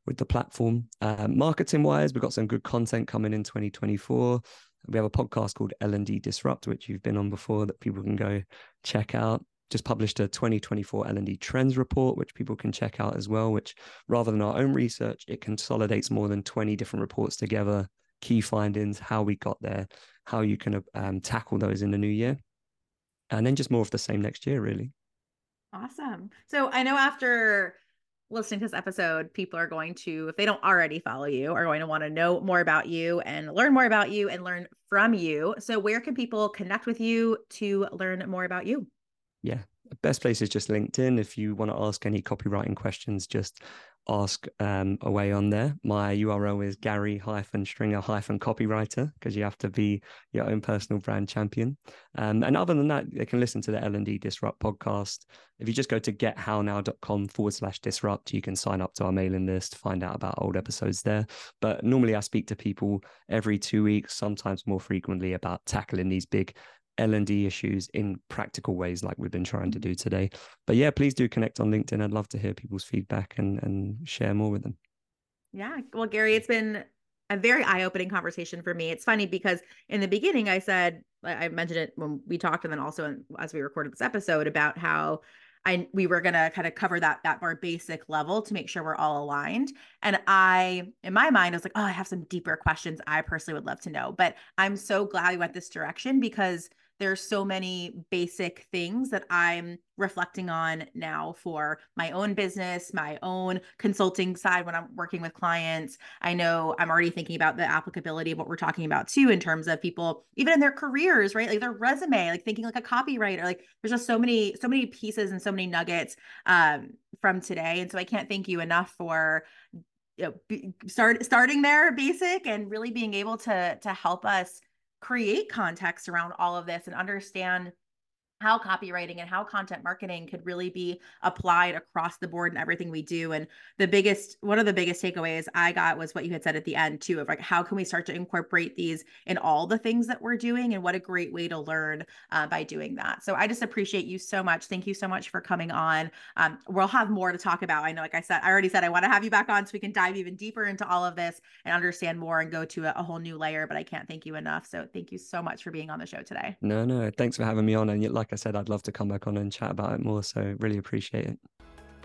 with the platform. Uh, marketing wise, we've got some good content coming in 2024. We have a podcast called L&D Disrupt, which you've been on before that people can go check out just published a 2024 L&D trends report, which people can check out as well, which rather than our own research, it consolidates more than 20 different reports together, key findings, how we got there, how you can um, tackle those in the new year. And then just more of the same next year, really. Awesome. So I know after listening to this episode, people are going to, if they don't already follow you, are going to want to know more about you and learn more about you and learn from you. So where can people connect with you to learn more about you? Yeah, best place is just LinkedIn. If you want to ask any copywriting questions, just ask um, away on there. My URL is Gary hyphen Stringer hyphen copywriter because you have to be your own personal brand champion. Um, and other than that, they can listen to the L&D Disrupt podcast. If you just go to gethownow.com forward slash disrupt, you can sign up to our mailing list, find out about old episodes there. But normally I speak to people every two weeks, sometimes more frequently about tackling these big L&D issues in practical ways like we've been trying to do today. But yeah, please do connect on LinkedIn. I'd love to hear people's feedback and and share more with them. Yeah. Well, Gary, it's been a very eye-opening conversation for me. It's funny because in the beginning I said I mentioned it when we talked and then also as we recorded this episode about how I we were gonna kind of cover that that more basic level to make sure we're all aligned. And I, in my mind, I was like, oh, I have some deeper questions I personally would love to know. But I'm so glad we went this direction because there's so many basic things that I'm reflecting on now for my own business, my own consulting side when I'm working with clients. I know I'm already thinking about the applicability of what we're talking about too, in terms of people, even in their careers, right? Like their resume, like thinking like a copywriter. Like there's just so many, so many pieces and so many nuggets um, from today. And so I can't thank you enough for you know, start starting there basic and really being able to to help us create context around all of this and understand how copywriting and how content marketing could really be applied across the board in everything we do. And the biggest, one of the biggest takeaways I got was what you had said at the end too, of like, how can we start to incorporate these in all the things that we're doing? And what a great way to learn uh, by doing that. So I just appreciate you so much. Thank you so much for coming on. Um, we'll have more to talk about. I know, like I said, I already said I want to have you back on so we can dive even deeper into all of this and understand more and go to a, a whole new layer. But I can't thank you enough. So thank you so much for being on the show today. No, no, thanks for having me on. And like I said, I'd love to come back on and chat about it more. So really appreciate it.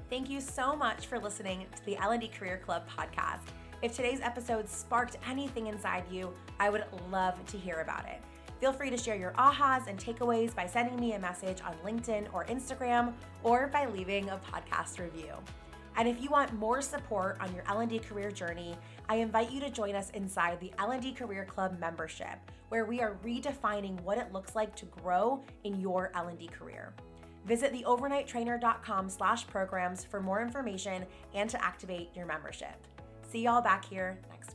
Thank you so much for listening to the L&D Career Club podcast. If today's episode sparked anything inside you, I would love to hear about it. Feel free to share your ahas and takeaways by sending me a message on LinkedIn or Instagram or by leaving a podcast review. And if you want more support on your L&D career journey, I invite you to join us inside the L&D Career Club membership, where we are redefining what it looks like to grow in your L&D career. Visit theovernighttrainer.com slash programs for more information and to activate your membership. See y'all back here next week.